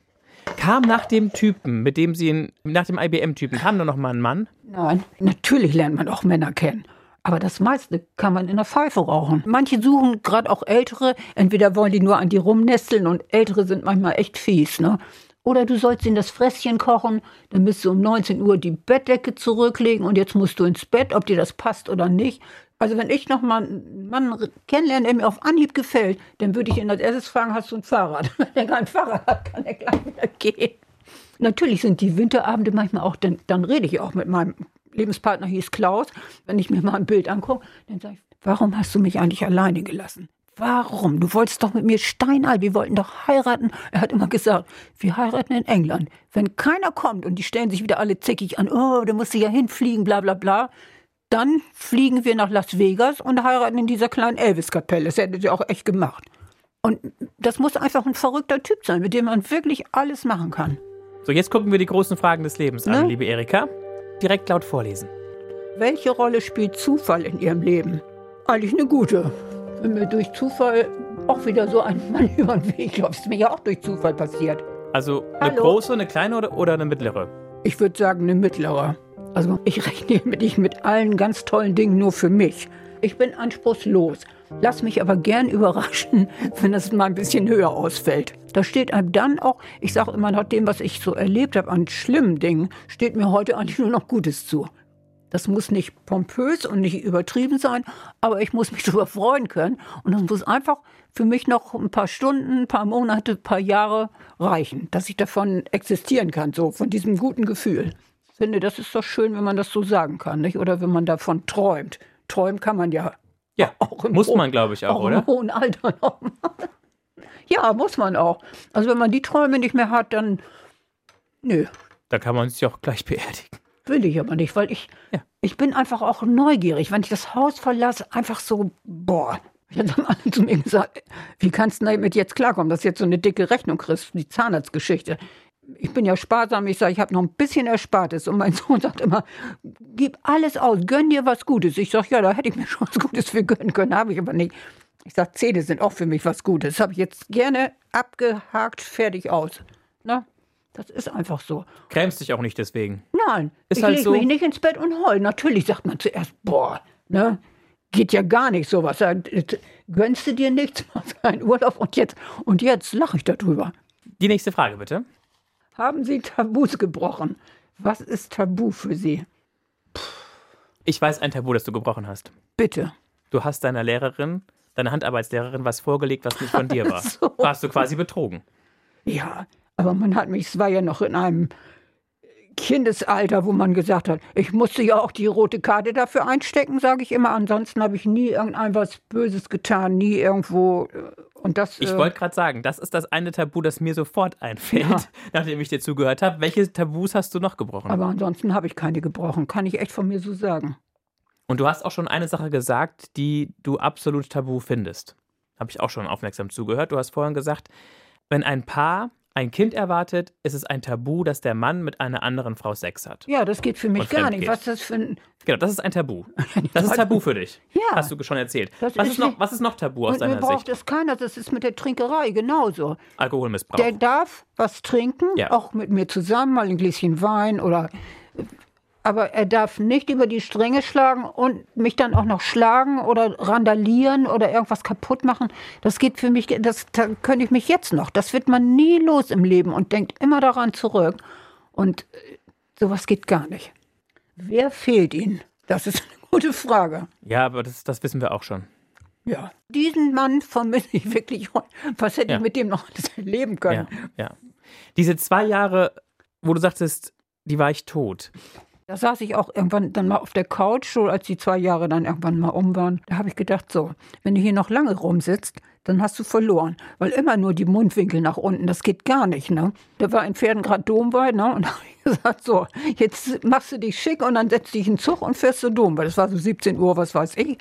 Kam nach dem Typen, mit dem sie in, nach dem IBM-Typen, kam nur noch mal ein Mann? Nein, natürlich lernt man auch Männer kennen. Aber das meiste kann man in der Pfeife rauchen. Manche suchen gerade auch Ältere. Entweder wollen die nur an die rumnesteln und Ältere sind manchmal echt fies, ne? Oder du sollst ihnen das Fresschen kochen, dann müsst du um 19 Uhr die Bettdecke zurücklegen und jetzt musst du ins Bett, ob dir das passt oder nicht. Also wenn ich noch mal einen Mann kennenlerne, der mir auf Anhieb gefällt, dann würde ich ihn als erstes fragen, hast du ein Fahrrad? Wenn er kein Fahrrad hat, kann er gleich wieder gehen. Natürlich sind die Winterabende manchmal auch, dann, dann rede ich auch mit meinem Lebenspartner, hieß Klaus. Wenn ich mir mal ein Bild angucke, dann sage ich, warum hast du mich eigentlich alleine gelassen? Warum? Du wolltest doch mit mir steinalt, wir wollten doch heiraten. Er hat immer gesagt, wir heiraten in England. Wenn keiner kommt und die stellen sich wieder alle zickig an, oh, da musst du ja hinfliegen, bla bla bla, dann fliegen wir nach Las Vegas und heiraten in dieser kleinen Elvis-Kapelle. Das hättet ihr auch echt gemacht. Und das muss einfach ein verrückter Typ sein, mit dem man wirklich alles machen kann. So, jetzt gucken wir die großen Fragen des Lebens an, Ne? liebe Erika. Direkt laut vorlesen. Welche Rolle spielt Zufall in Ihrem Leben? Eigentlich eine gute. Wenn mir durch Zufall auch wieder so ein Mann über den Weg läuft, ist mir ja auch durch Zufall passiert. Also eine Hallo? große, eine kleine oder, oder eine mittlere? Ich würde sagen, eine mittlere. Also ich rechne nicht mit allen ganz tollen Dingen nur für mich. Ich bin anspruchslos. Lass mich aber gern überraschen, wenn es mal ein bisschen höher ausfällt. Da steht einem dann auch, ich sage immer nach dem, was ich so erlebt habe an schlimmen Dingen, steht mir heute eigentlich nur noch Gutes zu. Das muss nicht pompös und nicht übertrieben sein, aber ich muss mich darüber freuen können. Und das muss einfach für mich noch ein paar Stunden, ein paar Monate, ein paar Jahre reichen, dass ich davon existieren kann, so von diesem guten Gefühl. Ich finde, das ist doch schön, wenn man das so sagen kann, nicht? Oder wenn man davon träumt. Träumen kann man ja Ja, auch im muss hohen- man, glaube ich, auch, auch oder? im hohen Alter noch. ja, muss man auch. Also wenn man die Träume nicht mehr hat, dann nö, Da kann man sich auch gleich beerdigen. Will ich aber nicht, weil ich, Ja. ich bin einfach auch neugierig. Wenn ich das Haus verlasse, einfach so, boah. Jetzt haben alle zu mir gesagt, wie kannst du damit jetzt klarkommen, dass du jetzt so eine dicke Rechnung kriegst, die Zahnarztgeschichte. Ich bin ja sparsam, ich sage, ich habe noch ein bisschen Erspartes. Und mein Sohn sagt immer, gib alles aus, gönn dir was Gutes. Ich sage, ja, da hätte ich mir schon was Gutes für gönnen können, habe ich aber nicht. Ich sage, Zähne sind auch für mich was Gutes. Das habe ich jetzt gerne abgehakt, fertig aus. Na, das ist einfach so. Grämst dich auch nicht deswegen. Nein, Ist ich halt lege so- mich nicht ins Bett und heul. Natürlich sagt man zuerst, boah, ne? Geht ja gar nicht sowas. Äh, Gönnst du dir nichts, machst einen Urlaub und jetzt, und jetzt lache ich darüber. Die nächste Frage bitte. Haben Sie Tabus gebrochen? Was ist Tabu für Sie? Ich weiß ein Tabu, das du gebrochen hast. Bitte. Du hast deiner Lehrerin, deiner Handarbeitslehrerin, was vorgelegt, was nicht von dir war. So. Warst du quasi betrogen. Ja, aber man hat mich, es war ja noch in einem Kindesalter, wo man gesagt hat, ich musste ja auch die rote Karte dafür einstecken, sage ich immer. Ansonsten habe ich nie irgendein was Böses getan, nie irgendwo. äh, Und das. Ich äh, wollte gerade sagen, das ist das eine Tabu, das mir sofort einfällt, Ja. nachdem ich dir zugehört habe. Welche Tabus hast du noch gebrochen? aber ansonsten habe ich keine gebrochen, kann ich echt von mir so sagen. Und du hast auch schon eine Sache gesagt, die du absolut tabu findest. Habe ich auch schon aufmerksam zugehört. Du hast vorhin gesagt, wenn ein Paar ein Kind erwartet, ist es ein Tabu, dass der Mann mit einer anderen Frau Sex hat. Ja, das geht für mich gar nicht. geht. Was das für ein. Genau, das ist ein Tabu. Das ist tabu für dich. Ja. Hast du schon erzählt. Das Was ist noch, was ist noch tabu aus Und deiner braucht Sicht? es keiner, das ist mit der Trinkerei genauso. Alkoholmissbrauch. Der darf was trinken, Ja. auch mit mir zusammen, mal ein Gläschen Wein oder. Aber er darf nicht über die Stränge schlagen und mich dann auch noch schlagen oder randalieren oder irgendwas kaputt machen. Das geht für mich, das da könnte ich mich jetzt noch. Das wird man nie los im Leben und denkt immer daran zurück. Und äh, sowas geht gar nicht. Wer fehlt Ihnen? Das ist eine gute Frage. ja, aber das, das wissen wir auch schon. Ja. Diesen Mann vermisse ich wirklich. Was hätte Ja. ich mit dem noch alles erleben können? Ja, ja. Diese zwei Jahre, wo du sagtest, die war ich tot. Da saß ich auch irgendwann dann mal auf der Couch, so als die zwei Jahre dann irgendwann mal um waren. Da habe ich gedacht, so, wenn du hier noch lange rumsitzt, dann hast du verloren. Weil immer nur die Mundwinkel nach unten, das geht gar nicht, ne? Da war in Pferden gerade Domweih, ne? Und da habe ich gesagt, so, jetzt machst du dich schick und dann setzt dich in den Zug und fährst zu Domweih. Das war so 17 Uhr, was weiß ich.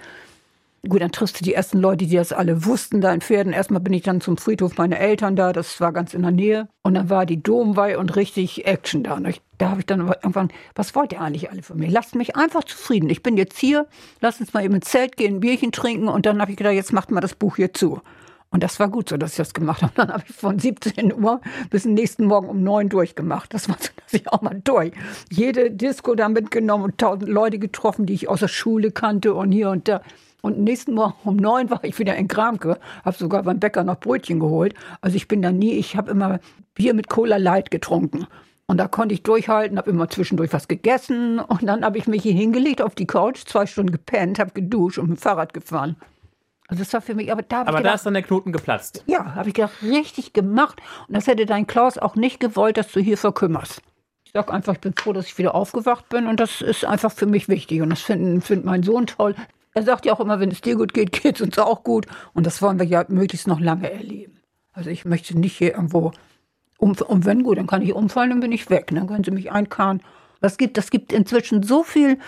Gut, dann triffst du die ersten Leute, die das alle wussten, da in Pferden. Erstmal bin ich dann zum Friedhof meiner Eltern da, das war ganz in der Nähe. Und dann war die Domweih und richtig Action da. Und ich, da habe ich dann irgendwann, was wollt ihr eigentlich alle von mir? Lasst mich einfach zufrieden. Ich bin jetzt hier, lasst uns mal eben ins Zelt gehen, ein Bierchen trinken. Und dann habe ich gedacht, jetzt macht mal das Buch hier zu. Und das war gut so, dass ich das gemacht habe. Dann habe ich von 17 Uhr bis den nächsten Morgen um 9 durchgemacht. Das war so, dass ich auch mal durch. Jede Disco da mitgenommen und tausend Leute getroffen, die ich aus der Schule kannte und hier und da. Und nächsten Morgen um neun war ich wieder in Kramke, habe sogar beim Bäcker noch Brötchen geholt. Also ich bin da nie, ich habe immer Bier mit Cola Light getrunken. Und da konnte ich durchhalten, habe immer zwischendurch was gegessen. Und dann habe ich mich hier hingelegt auf die Couch, zwei Stunden gepennt, habe geduscht und mit dem Fahrrad gefahren. Also das war für mich, aber da habe ich Aber da gedacht, ist dann der Knoten geplatzt. ja, habe ich gedacht, richtig gemacht. Und das hätte dein Klaus auch nicht gewollt, dass du hier verkümmerst. Ich sage einfach, ich bin froh, dass ich wieder aufgewacht bin und das ist einfach für mich wichtig. Und das findet find mein Sohn toll. Er sagt ja auch immer, wenn es dir gut geht, geht es uns auch gut. Und das wollen wir ja möglichst noch lange erleben. Also ich möchte nicht hier irgendwo um, und wenn gut, dann kann ich umfallen, dann bin ich weg. Dann können sie mich einkarren. Das gibt, das gibt inzwischen so viel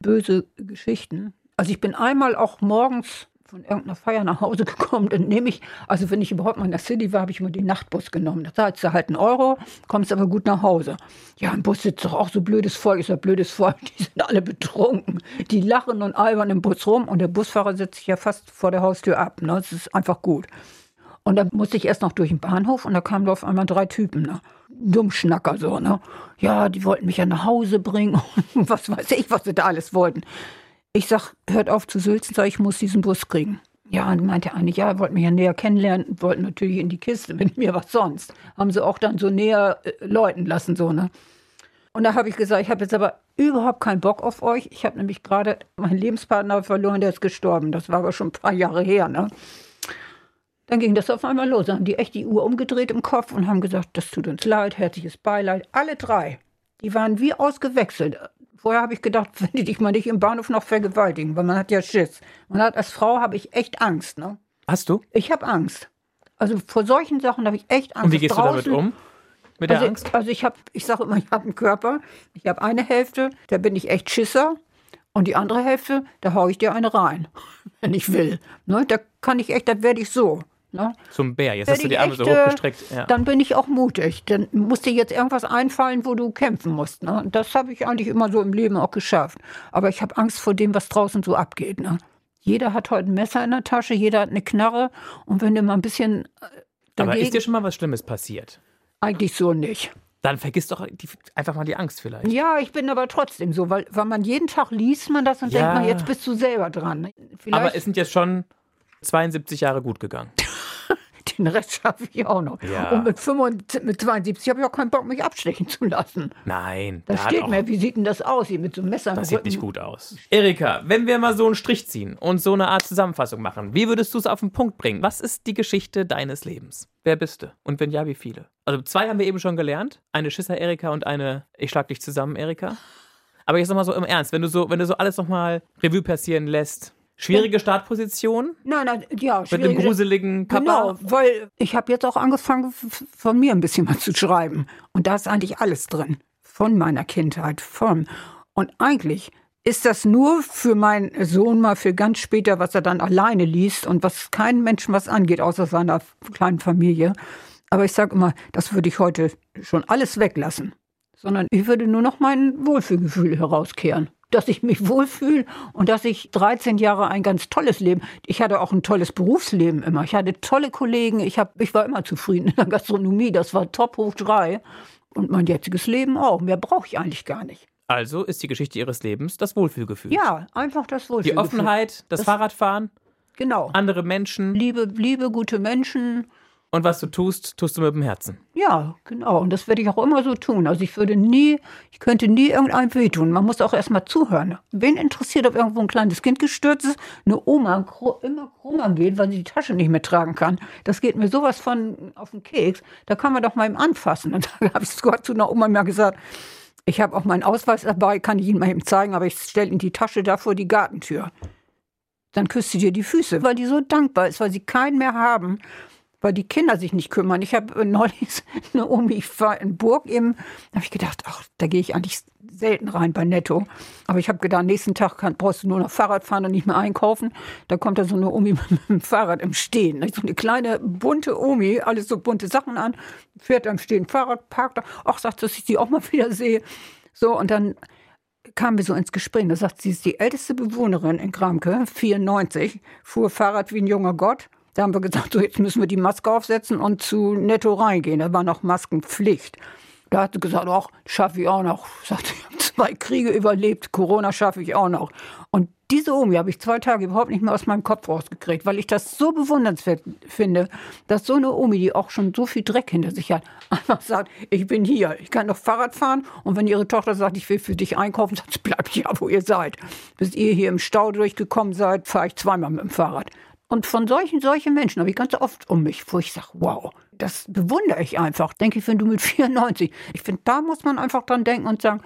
böse Geschichten. Also ich bin einmal auch morgens von irgendeiner Feier nach Hause gekommen, dann nehme ich, also wenn ich überhaupt mal in der City war, habe ich immer den Nachtbus genommen. Da zahlst du halt einen Euro, kommst aber gut nach Hause. Ja, im Bus sitzt doch auch so blödes Volk, ist ja blödes Volk, die sind alle betrunken. Die lachen und albern im Bus rum und der Busfahrer setzt sich ja fast vor der Haustür ab. Ne? Das ist einfach gut. Und dann musste ich erst noch durch den Bahnhof und da kamen auf einmal drei Typen, ne? Dummschnacker so, ne? Ja, die wollten mich ja nach Hause bringen und was weiß ich, was sie da alles wollten. Ich sag, hört auf zu sülzen, sag ich muss diesen Bus kriegen. Ja, und meinte eine, ja, wollten mich ja näher kennenlernen, wollten natürlich in die Kiste mit mir, was sonst. Haben sie auch dann so näher äh, läuten lassen, so, ne? Und da habe ich gesagt, ich habe jetzt aber überhaupt keinen Bock auf euch. Ich habe nämlich gerade meinen Lebenspartner verloren, der ist gestorben. Das war aber schon ein paar Jahre her, ne? Dann ging das auf einmal los. Dann haben die echt die Uhr umgedreht im Kopf und haben gesagt, das tut uns leid, herzliches Beileid. Alle drei. Die waren wie ausgewechselt. Vorher habe ich gedacht, wenn die dich mal nicht im Bahnhof noch vergewaltigen, weil man hat ja Schiss. Man hat als Frau habe ich echt Angst. Ne? Hast du? Ich habe Angst. Also vor solchen Sachen habe ich echt Angst. Und wie gehst du damit Draußen- um? Mit der also, Angst? Also ich habe, ich sage immer, ich habe einen Körper. Ich habe eine Hälfte, da bin ich echt Schisser. Und die andere Hälfte, da haue ich dir eine rein, wenn ich will. Ne? Da kann ich echt, da werde ich so. Ne? Zum Bär. Jetzt Werd hast du die Arme so echt, äh, hochgestreckt. Ja. Dann bin ich auch mutig. Dann muss dir jetzt irgendwas einfallen, wo du kämpfen musst. Ne? Das habe ich eigentlich immer so im Leben auch geschafft. Aber ich habe Angst vor dem, was draußen so abgeht. Ne? Jeder hat heute ein Messer in der Tasche, jeder hat eine Knarre. Und wenn du mal ein bisschen äh, Aber dagegen... ist dir schon mal was Schlimmes passiert? eigentlich so nicht. Dann vergiss doch die, einfach mal die Angst vielleicht. Ja, ich bin aber trotzdem so, weil, weil man jeden Tag liest man das und Ja. denkt man, jetzt bist du selber dran. Vielleicht Aber es sind jetzt schon 72 Jahre gut gegangen. Den Rest schaffe ich auch noch. Ja. Und mit, 75, mit 72 habe ich auch keinen Bock, mich abstechen zu lassen. Nein, Da steht auch, mir, wie sieht denn das aus hier mit so einem Messer das sieht nicht gut aus. Erika, wenn wir mal so einen Strich ziehen und so eine Art Zusammenfassung machen, wie würdest du es auf den Punkt bringen? Was ist die Geschichte deines Lebens? Wer bist du? Und wenn ja, wie viele? Also zwei haben wir eben schon gelernt. Eine Schisser Erika und eine Ich schlag dich zusammen Erika. Aber jetzt nochmal so im Ernst, wenn du so, wenn du so alles nochmal Revue passieren lässt. Schwierige Startposition Nein, nein, ja, mit einem schwierige- gruseligen Papa. Genau, weil ich habe jetzt auch angefangen, von mir ein bisschen mal zu schreiben. Und da ist eigentlich alles drin. Von meiner Kindheit, von. Und eigentlich ist das nur für meinen Sohn mal für ganz später, was er dann alleine liest und was keinen Menschen was angeht, außer seiner kleinen Familie. Aber ich sage immer, das würde ich heute schon alles weglassen. Sondern ich würde nur noch mein Wohlfühlgefühl herauskehren. Dass ich mich wohlfühle und dass ich 13 Jahre ein ganz tolles Leben. Ich hatte auch ein tolles Berufsleben immer. Ich hatte tolle Kollegen. Ich, hab, ich war immer zufrieden in der Gastronomie. Das war top hoch drei. Und mein jetziges Leben auch. Mehr brauche ich eigentlich gar nicht. Also ist die Geschichte ihres Lebens das Wohlfühlgefühl. Ja, einfach das Die Wohlfühlgefühl. Offenheit, das, Das- Fahrradfahren, Genau. andere Menschen Liebe, liebe, gute Menschen. Und was du tust, tust du mit dem Herzen. Ja, genau. Und das werde ich auch immer so tun. Also ich würde nie, ich könnte nie irgendeinem wehtun. Man muss auch erstmal zuhören. Wen interessiert, ob irgendwo ein kleines Kind gestürzt ist, eine Oma immer krummer geht, weil sie die Tasche nicht mehr tragen kann. Das geht mir sowas von auf den Keks. Da kann man doch mal im anfassen. Und da habe ich sogar zu einer Oma mal gesagt, ich habe auch meinen Ausweis dabei, kann ich Ihnen mal eben zeigen, aber ich stelle in die Tasche da vor die Gartentür. Dann küsst sie dir die Füße, weil die so dankbar ist, weil sie keinen mehr haben weil die Kinder sich nicht kümmern. Ich habe neulich eine Omi, ich war in Burg eben, da habe ich gedacht, ach, da gehe ich eigentlich selten rein bei Netto. Aber ich habe gedacht, nächsten Tag kann, brauchst du nur noch Fahrrad fahren und nicht mehr einkaufen. Da kommt da so eine Omi mit dem Fahrrad im Stehen. So eine kleine bunte Omi, alles so bunte Sachen an, fährt am Stehen Fahrrad, parkt da. Ach, sagt, dass ich sie auch mal wieder sehe. So, und dann kamen wir so ins Gespräch. Da sagt sie, ist die älteste Bewohnerin in Gramke, 94, fuhr Fahrrad wie ein junger Gott. Da haben wir gesagt, so jetzt müssen wir die Maske aufsetzen und zu Netto reingehen. Da war noch Maskenpflicht. Da hat sie gesagt, ach, schaffe ich auch noch. Sagt, ich habe zwei Kriege überlebt, Corona schaffe ich auch noch. Und diese Omi habe ich zwei Tage überhaupt nicht mehr aus meinem Kopf rausgekriegt, weil ich das so bewundernswert finde, dass so eine Omi, die auch schon so viel Dreck hinter sich hat, einfach sagt, ich bin hier, ich kann noch Fahrrad fahren. Und wenn ihre Tochter sagt, ich will für dich einkaufen, sagt sie, bleibt ja, wo ihr seid. Bis ihr hier im Stau durchgekommen seid, fahre ich zweimal mit dem Fahrrad. Und von solchen, solchen Menschen habe ich ganz oft um mich, wo ich sage, wow, das bewundere ich einfach. Denke ich, wenn du mit 94, ich finde, da muss man einfach dran denken und sagen,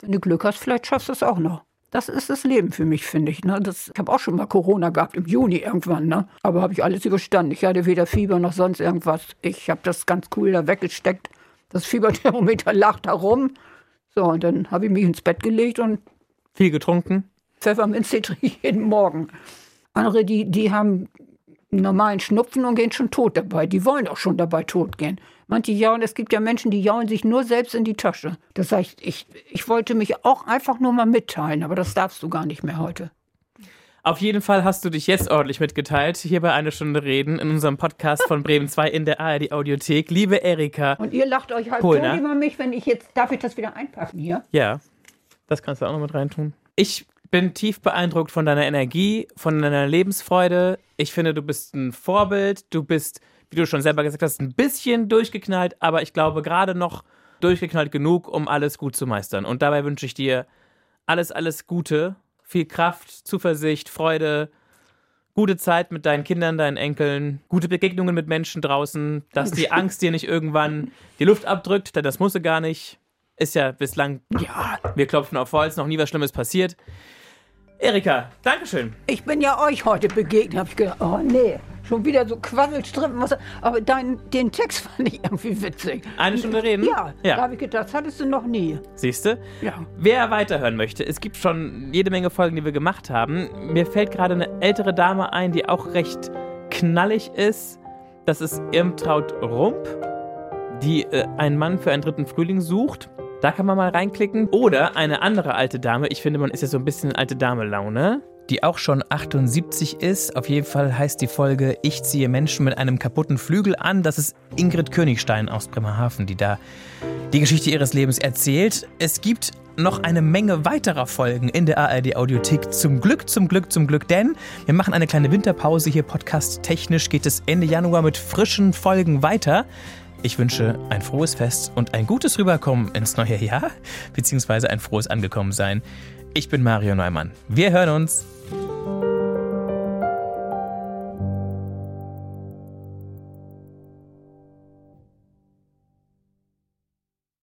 wenn du Glück hast, vielleicht schaffst du es auch noch. Das ist das Leben für mich, finde ich. Ne? Das, ich habe auch schon mal Corona gehabt, im Juni irgendwann. Ne? Aber habe ich alles überstanden. Ich hatte weder Fieber noch sonst irgendwas. Ich habe das ganz cool da weggesteckt. Das Fieberthermometer lag da rum. So, und dann habe ich mich ins Bett gelegt und Viel getrunken. Pfefferminztee trinke ich jeden Morgen. Andere, die, die haben einen normalen Schnupfen und gehen schon tot dabei. Die wollen auch schon dabei tot gehen. Manche jaulen, es gibt ja Menschen, die jaulen sich nur selbst in die Tasche. Das heißt, ich, ich wollte mich auch einfach nur mal mitteilen, aber das darfst du gar nicht mehr heute. Auf jeden Fall hast du dich jetzt ordentlich mitgeteilt, hier bei Eine Stunde Reden in unserem Podcast von Bremen 2 in der ARD Audiothek. Liebe Erika. Und ihr lacht euch halt Polner. tot über mich, wenn ich jetzt, darf ich das wieder einpacken hier? Ja, das kannst du auch noch mit reintun. Ich bin tief beeindruckt von deiner Energie, von deiner Lebensfreude. Ich finde, du bist ein Vorbild. Du bist, wie du schon selber gesagt hast, ein bisschen durchgeknallt, aber ich glaube gerade noch durchgeknallt genug, um alles gut zu meistern. Und dabei wünsche ich dir alles, alles Gute, viel Kraft, Zuversicht, Freude, gute Zeit mit deinen Kindern, deinen Enkeln, gute Begegnungen mit Menschen draußen, dass die Angst dir nicht irgendwann die Luft abdrückt, denn das muss sie gar nicht. Ist ja bislang, ja, wir klopfen auf Holz, noch nie was Schlimmes passiert. Erika, Dankeschön. Ich bin ja euch heute begegnet, habe ich gedacht, oh nee, schon wieder so Quasselstrippen. Aber dein, den Text fand ich irgendwie witzig. Eine Stunde reden? Ja, da Ja. habe ich gedacht, das hattest du noch nie. Siehste? Ja. Wer weiterhören möchte, es gibt schon jede Menge Folgen, die wir gemacht haben. Mir fällt gerade eine ältere Dame ein, die auch recht knallig ist. Das ist Irmtraut Rump, die äh, einen Mann für einen dritten Frühling sucht. Da kann man mal reinklicken. Oder eine andere alte Dame. Ich finde, man ist ja so ein bisschen alte Dame-Laune. die auch schon 78 ist. Auf jeden Fall heißt die Folge Ich ziehe Menschen mit einem kaputten Flügel an. Das ist Ingrid Königstein aus Bremerhaven, die da die Geschichte ihres Lebens erzählt. Es gibt noch eine Menge weiterer Folgen in der ARD Audiothek. Zum Glück, zum Glück, zum Glück, denn wir machen eine kleine Winterpause hier. Podcast technisch geht es Ende Januar mit frischen Folgen weiter. Ich wünsche ein frohes Fest und ein gutes Rüberkommen ins neue Jahr, beziehungsweise ein frohes Angekommensein. Ich bin Mario Neumann. Wir hören uns.